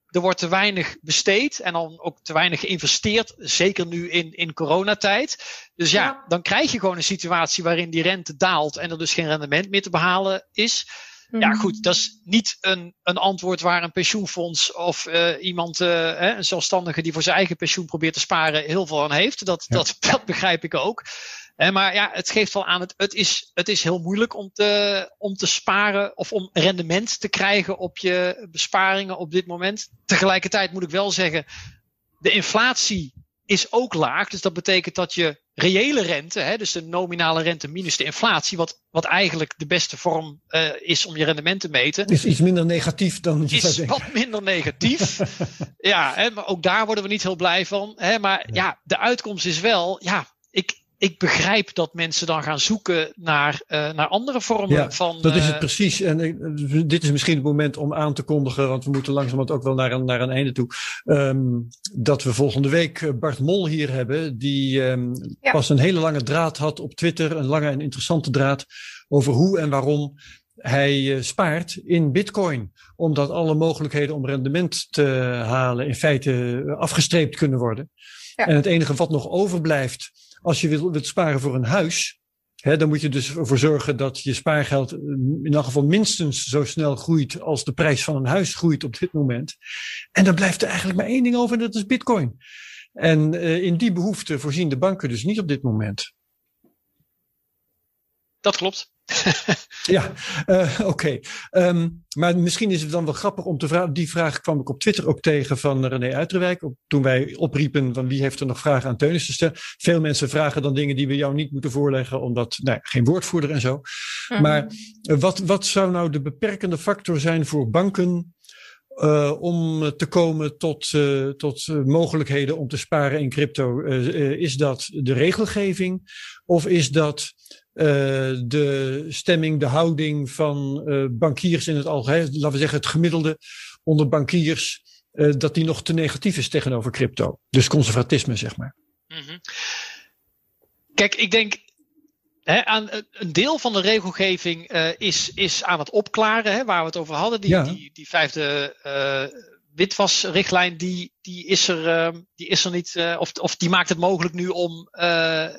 Er wordt te weinig besteed en dan ook te weinig geïnvesteerd, zeker nu in, in coronatijd. Dus ja, ja, dan krijg je gewoon een situatie waarin die rente daalt en er dus geen rendement meer te behalen is. Ja, mhm. goed, dat is niet een, een antwoord waar een pensioenfonds of uh, iemand, uh, een zelfstandige die voor zijn eigen pensioen probeert te sparen, heel veel aan heeft. Dat, dat, dat begrijp ik ook. Maar ja, het geeft wel aan, het, het, is, het is heel moeilijk om te, om te sparen of om rendement te krijgen op je besparingen op dit moment. Tegelijkertijd moet ik wel zeggen, de inflatie is ook laag. Dus dat betekent dat je reële rente, hè, dus de nominale rente minus de inflatie, wat, wat eigenlijk de beste vorm uh, is om je rendement te meten. Is iets minder negatief dan je Is wat minder negatief. ja, hè, maar ook daar worden we niet heel blij van. Hè, maar ja. ja, de uitkomst is wel, ja, ik, ik begrijp dat mensen dan gaan zoeken naar, uh, naar andere vormen ja, van. Dat is het uh, precies. En uh, dit is misschien het moment om aan te kondigen, want we moeten langzamerhand ook wel naar een, naar een einde toe. Um, dat we volgende week Bart Mol hier hebben, die um, ja. pas een hele lange draad had op Twitter, een lange en interessante draad over hoe en waarom hij spaart in bitcoin. Omdat alle mogelijkheden om rendement te halen in feite afgestreept kunnen worden. Ja. En het enige wat nog overblijft als je wilt, sparen voor een huis, hè, dan moet je dus ervoor zorgen dat je spaargeld in elk geval minstens zo snel groeit als de prijs van een huis groeit op dit moment. En dan blijft er eigenlijk maar één ding over en dat is bitcoin. En uh, in die behoefte voorzien de banken dus niet op dit moment. Dat klopt. ja, uh, oké. Okay. Um, maar misschien is het dan wel grappig om te vragen. Die vraag kwam ik op Twitter ook tegen van René Uiterwijk. Op, toen wij opriepen van wie heeft er nog vragen aan Teunis te stellen. Veel mensen vragen dan dingen die we jou niet moeten voorleggen, omdat nou, geen woordvoerder en zo. Mm -hmm. Maar uh, wat, wat zou nou de beperkende factor zijn voor banken uh, om te komen tot, uh, tot uh, mogelijkheden om te sparen in crypto? is dat de regelgeving of is dat de stemming, de houding van bankiers in het algemeen? Laten we zeggen het gemiddelde onder bankiers, dat die nog te negatief is tegenover crypto. Dus conservatisme, zeg maar. Mm -hmm. Kijk, ik denk He, aan, een deel van de regelgeving uh, is, is aan het opklaren, hè, waar we het over hadden. Die, ja. die, die vijfde uh, witwasrichtlijn, die, die, is er, uh, die is er niet, of, of die maakt het mogelijk nu om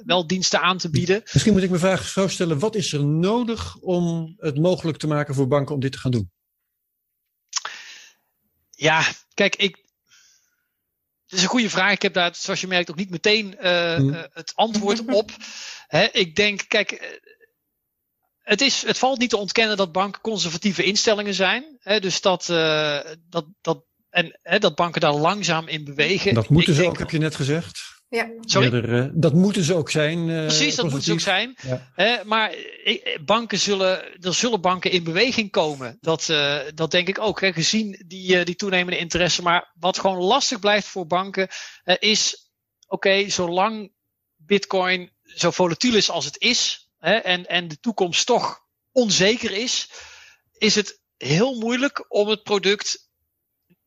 wel diensten aan te bieden. Misschien moet ik mijn vraag zo stellen: wat is er nodig om het mogelijk te maken voor banken om dit te gaan doen? Ja, kijk, ik, het is een goede vraag. Ik heb daar, zoals je merkt, ook niet meteen uh, mm. het antwoord op. Hè, ik denk, kijk, het, is, het valt niet te ontkennen dat banken conservatieve instellingen zijn. Hè, dus dat, uh, dat, dat, en, hè, dat banken daar langzaam in bewegen. Dat moeten ik ze denk, ook, heb je net gezegd. Ja. Sorry? Eerder, uh, dat moeten ze ook zijn. Uh, Precies, dat moeten ze ook zijn. Ja. Uh, maar banken zullen, er zullen banken in beweging komen. Dat, dat denk ik ook. Hè, gezien die, die toenemende interesse. Maar wat gewoon lastig blijft voor banken is: oké, okay, zolang Bitcoin zo volatiel is als het is. Hè, en, en de toekomst toch onzeker is. Is het heel moeilijk om het product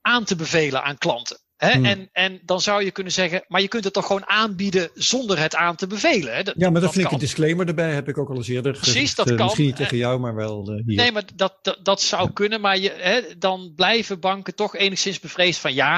aan te bevelen aan klanten. Hè? Hmm. En, en dan zou je kunnen zeggen, maar je kunt het toch gewoon aanbieden zonder het aan te bevelen. Hè? Dat, ja, maar dat, vind ik een disclaimer erbij, heb ik ook al eens eerder Precies, gezegd. dat uh, kan. Misschien niet tegen jou, maar wel uh, hier. Nee, maar dat, dat, dat zou kunnen, maar je, hè, dan blijven banken toch enigszins bevreesd van ja,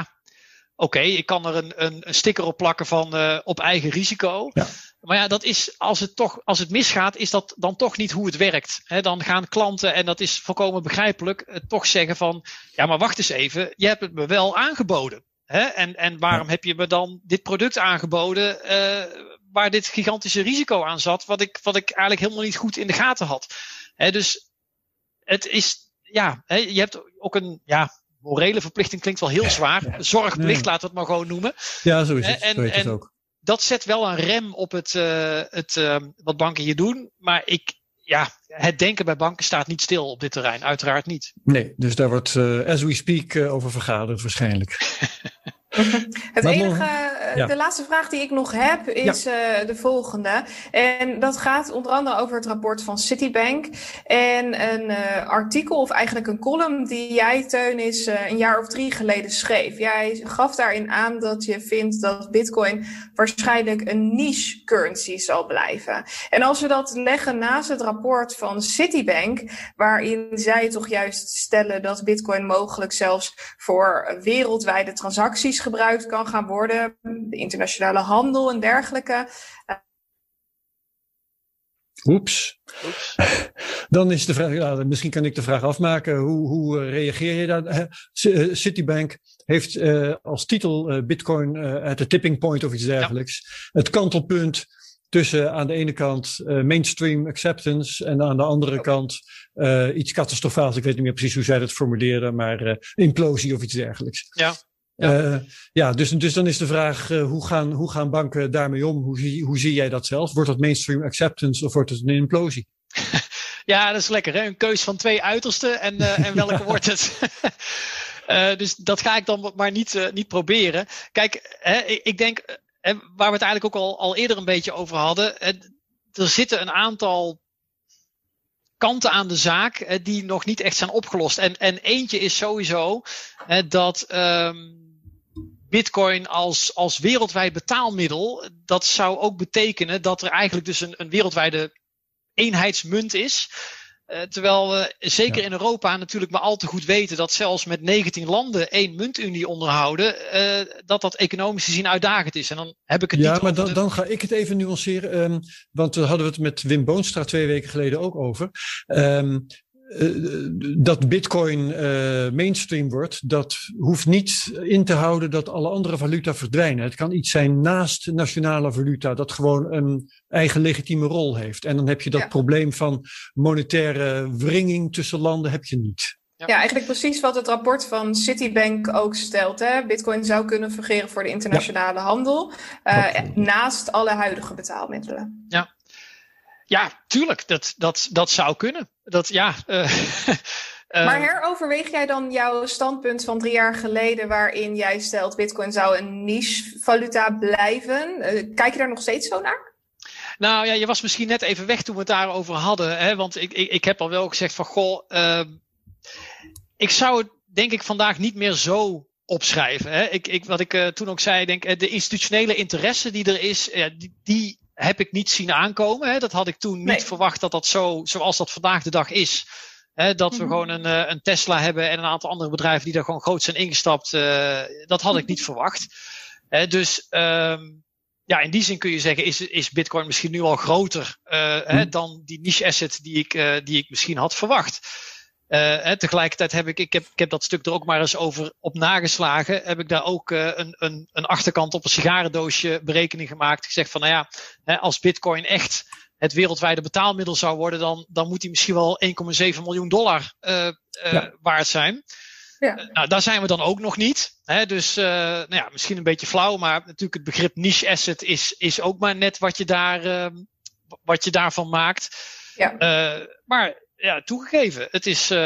oké, okay, ik kan er een, een, een, sticker op plakken van uh, op eigen risico. Ja. Maar ja, dat is, als het toch, als het misgaat, is dat dan toch niet hoe het werkt. He, dan gaan klanten, en dat is volkomen begrijpelijk, toch zeggen van, ja, maar wacht eens even, je hebt het me wel aangeboden. En, en waarom ja. heb je me dan dit product aangeboden uh, waar dit gigantische risico aan zat, wat ik, wat ik eigenlijk helemaal niet goed in de gaten had. Hè, dus het is, ja, je hebt ook een, ja, morele verplichting klinkt wel heel zwaar. Zorgplicht, laten we het maar gewoon noemen. Ja, zo is het. En, zo het ook. Dat zet wel een rem op het, uh, het uh, wat banken hier doen. Maar ik, ja, het denken bij banken staat niet stil op dit terrein, uiteraard niet. Nee, dus daar wordt uh, as we speak uh, over vergaderd waarschijnlijk. het enige de laatste vraag die ik nog heb is de volgende. En dat gaat onder andere over het rapport van Citibank. En een artikel, of eigenlijk een column, die jij, Teun, is een jaar of drie geleden schreef. Jij gaf daarin aan dat je vindt dat Bitcoin waarschijnlijk een niche currency zal blijven. En als we dat leggen naast het rapport van Citibank, waarin zij toch juist stellen dat Bitcoin mogelijk zelfs voor wereldwijde transacties gebruikt kan gaan worden, de internationale handel en dergelijke. Oeps. Dan is de vraag, ja, misschien kan ik de vraag afmaken. Hoe, hoe eh, reageer je daar? Eh, Citibank heeft uh, als titel uh, Bitcoin uh, at the tipping point of iets dergelijks. Het kantelpunt tussen aan de ene kant mainstream acceptance en aan de andere kant iets catastrofaals. Ik weet niet meer precies hoe zij dat formuleerden, maar implosie of iets dergelijks. Ja. Ja, ja dus, dus dan is de vraag, hoe, gaan, hoe gaan banken daarmee om? Hoe zie, hoe zie jij dat zelf? Wordt dat mainstream acceptance of wordt het een implosie? ja, dat is lekker hè. Een keus van twee uitersten en, en welke wordt het? Dus dat ga ik dan maar niet, niet proberen. Kijk, hè, ik denk, hè, waar we het eigenlijk ook al, al eerder een beetje over hadden. Hè, er zitten een aantal kanten aan de zaak die nog niet echt zijn opgelost. En, en eentje is sowieso dat um, Bitcoin als, als wereldwijd betaalmiddel, dat zou ook betekenen dat er eigenlijk dus een, een wereldwijde eenheidsmunt is. Uh, terwijl we zeker in Europa natuurlijk maar al te goed weten dat zelfs met 19 landen één muntunie onderhouden, uh, dat dat economisch gezien uitdagend is. En dan heb ik het ja, niet maar dan, dan ga ik het even nuanceren. Um, want daar hadden we het met Wim Boonstra twee weken geleden ook over. Um, uh, dat bitcoin uh, mainstream wordt, dat hoeft niet in te houden dat alle andere valuta verdwijnen. Het kan iets zijn naast nationale valuta dat gewoon een eigen legitieme rol heeft. En dan heb je dat ja. probleem van monetaire wringing tussen landen heb je niet. Ja. ja. eigenlijk precies wat het rapport van Citibank ook stelt. Hè? Bitcoin zou kunnen fungeren voor de internationale ja. handel, uh, naast alle huidige betaalmiddelen. Ja, ja, tuurlijk, dat, dat, dat zou kunnen. Dat, ja, uh, maar heroverweeg jij dan jouw standpunt van drie jaar geleden, waarin jij stelt Bitcoin zou een niche valuta blijven? Uh, kijk je daar nog steeds zo naar? Nou ja, je was misschien net even weg toen we het daarover hadden. Hè? Want ik, ik, ik heb al wel gezegd van goh, uh, ik zou het denk ik vandaag niet meer zo opschrijven. Hè? Ik, ik, wat ik uh, toen ook zei, denk de institutionele interesse die er is, die, die heb ik niet zien aankomen. Hè? Dat had ik toen niet nee. verwacht dat dat zo, zoals dat vandaag de dag is. Hè, dat we mm -hmm. gewoon een, uh, een, Tesla hebben en een aantal andere bedrijven die daar gewoon groot zijn ingestapt. Uh, dat had ik niet verwacht. Hè, dus um, ja, in die zin kun je zeggen, is, is Bitcoin misschien nu al groter mm -hmm. hè, dan die niche asset die ik, die ik misschien had verwacht. Uh, tegelijkertijd heb ik, ik heb, ik heb dat stuk er ook maar eens over op nageslagen. Heb ik daar ook uh, een, een, een achterkant op een sigarendoosje berekening gemaakt. Gezegd van, nou ja, hè, als Bitcoin echt het wereldwijde betaalmiddel zou worden, dan, dan moet die misschien wel 1,7 miljoen dollar uh, ja. waard zijn. Ja. nou, daar zijn we dan ook nog niet. Hè, dus nou ja, misschien een beetje flauw, maar natuurlijk het begrip niche asset is, is ook maar net wat je, daar, ehm, wat je daarvan maakt. Ja. maar ja, toegegeven. Het, is, uh,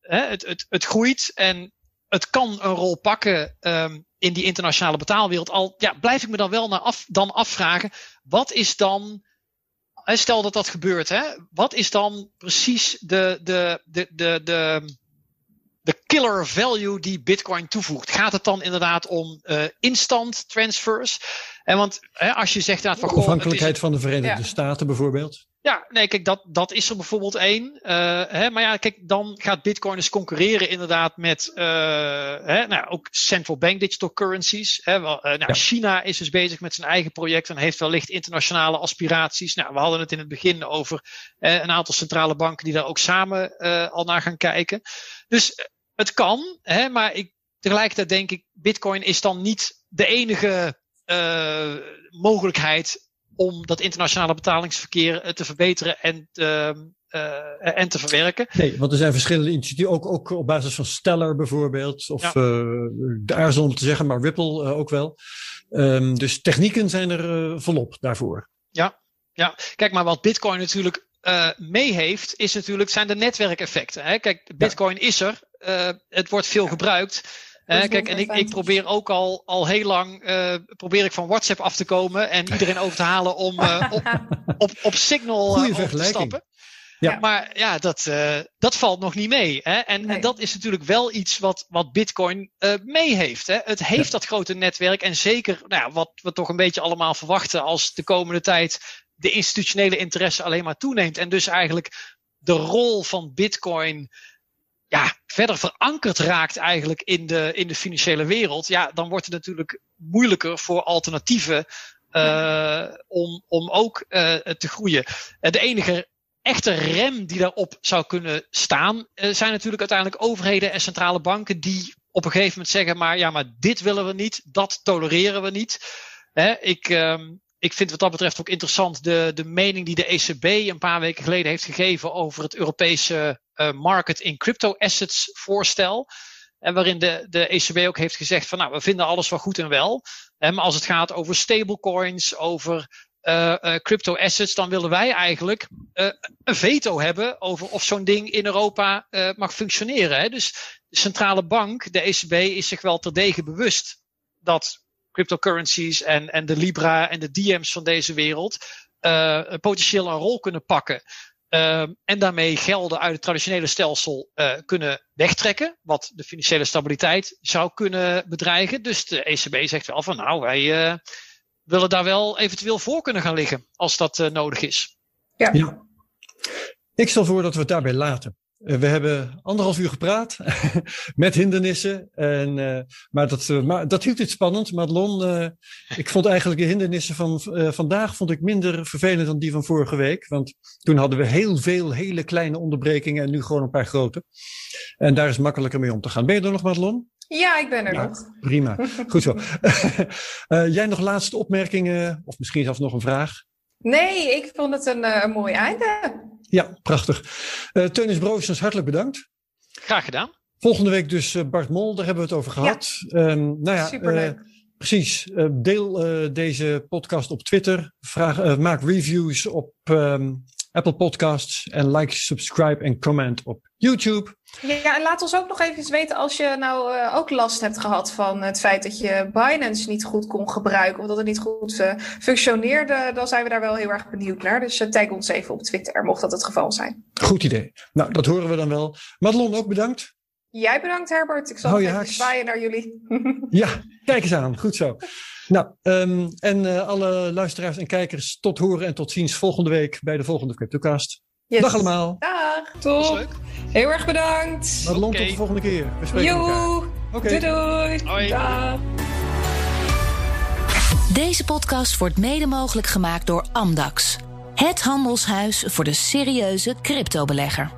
hè, het, het, het groeit en het kan een rol pakken um, in die internationale betaalwereld. Al ja, blijf ik me dan wel naar af, dan afvragen, wat is dan, stel dat dat gebeurt, hè, wat is dan precies de, de, de, de, de, de killer value die Bitcoin toevoegt? Gaat het dan inderdaad om uh, instant transfers? En want hè, als je zegt dat van. Goh, Afhankelijkheid is, van de Verenigde ja. Staten bijvoorbeeld. Ja, nee, kijk, dat, dat is er bijvoorbeeld één. Uh, hè, maar ja, kijk, dan gaat Bitcoin eens concurreren inderdaad met uh, hè, nou, ook central bank digital currencies. Hè, wel, uh, nou, ja. China is dus bezig met zijn eigen project en heeft wellicht internationale aspiraties. Nou, we hadden het in het begin over een aantal centrale banken die daar ook samen al naar gaan kijken. Dus het kan, hè, maar ik, tegelijkertijd denk ik, Bitcoin is dan niet de enige mogelijkheid om dat internationale betalingsverkeer te verbeteren en, uh, uh, en te verwerken. Nee, want er zijn verschillende initiatieven, ook, ook op basis van Stellar bijvoorbeeld, of ja. uh, aarzel om te zeggen, maar Ripple ook wel. Um, dus technieken zijn er volop daarvoor. Ja, ja, kijk maar wat Bitcoin natuurlijk mee heeft, is natuurlijk, zijn de netwerkeffecten. Hè? Kijk, Bitcoin ja. is er, het wordt veel ja. gebruikt. Kijk, en ik, ik probeer ook al, al heel lang probeer ik van WhatsApp af te komen en iedereen over te halen om op, op, op Signal te stappen. Ja. Maar ja, dat, uh, dat valt nog niet mee. Hè? En, en, dat is natuurlijk wel iets wat, wat Bitcoin uh, mee heeft. Hè? Het heeft dat grote netwerk. En zeker nou ja, wat we toch een beetje allemaal verwachten als de komende tijd de institutionele interesse alleen maar toeneemt. En dus eigenlijk de rol van Bitcoin ja, verder verankerd raakt eigenlijk in de, in de financiële wereld. Ja, dan wordt het natuurlijk moeilijker voor alternatieven. Uh, om, om ook uh, te groeien. De enige echte rem die daarop zou kunnen staan, zijn natuurlijk uiteindelijk overheden en centrale banken die op een gegeven moment zeggen, maar ja, maar dit willen we niet, dat tolereren we niet. Ik, uh, ik vind wat dat betreft ook interessant de, de mening die de ECB een paar weken geleden heeft gegeven over het Europese market in crypto assets voorstel. En waarin de, de ECB ook heeft gezegd van nou, we vinden alles wel goed en wel. Hè, maar als het gaat over stablecoins, over uh, crypto assets, dan willen wij eigenlijk een veto hebben over of zo'n ding in Europa mag functioneren. Hè? Dus de centrale bank, de ECB, is zich wel terdege bewust dat cryptocurrencies en, en de Libra en de DM's van deze wereld potentieel een rol kunnen pakken. Ehm, en daarmee gelden uit het traditionele stelsel kunnen wegtrekken, wat de financiële stabiliteit zou kunnen bedreigen. Dus de ECB zegt wel van nou, wij willen daar wel eventueel voor kunnen gaan liggen als dat uh, nodig is. Ja. ja. Ik stel voor dat we het daarbij laten. Uh, we hebben anderhalf uur gepraat met hindernissen. En, uh, maar, dat, maar dat hield het spannend. Madelon, ik vond eigenlijk de hindernissen van vandaag vond ik minder vervelend dan die van vorige week. Want toen hadden we heel veel hele kleine onderbrekingen en nu gewoon een paar grote. En daar is makkelijker mee om te gaan. Ben je er nog, Madelon? Ja, ik ben er nog. Prima, goed zo. jij nog laatste opmerkingen of misschien zelfs nog een vraag? Nee, ik vond het een, een mooi einde. Ja, prachtig. Uh, Teunis Broosens, hartelijk bedankt. Graag gedaan. Volgende week dus Bart Mol, daar hebben we het over gehad. Ja. Um, nou ja, Superleuk. precies. deel deze podcast op Twitter. Vraag, maak reviews op um, Apple Podcasts. En like, subscribe en comment op YouTube. Ja, en laat ons ook nog even weten als je nou uh, ook last hebt gehad van het feit dat je Binance niet goed kon gebruiken of dat het niet goed uh, functioneerde. Dan zijn we daar wel heel erg benieuwd naar. Dus uh, tag ons even op Twitter, mocht dat het geval zijn. Goed idee. Nou, dat horen we dan wel. Madelon, ook bedankt. Jij bedankt, Herbert. Ik zal oh, even zwaaien naar jullie. ja, kijk eens aan. Goed zo. Nou, um, en alle luisteraars en kijkers, tot horen en tot ziens volgende week bij de volgende CryptoCast. Yes. Dag allemaal. Dag. Top. Heel erg bedankt. Madelon, okay. tot de volgende keer. We spreken Joe. Okay. Doei doei. Hoi. Dag. Deze podcast wordt mede mogelijk gemaakt door Amdax. Het handelshuis voor de serieuze cryptobelegger.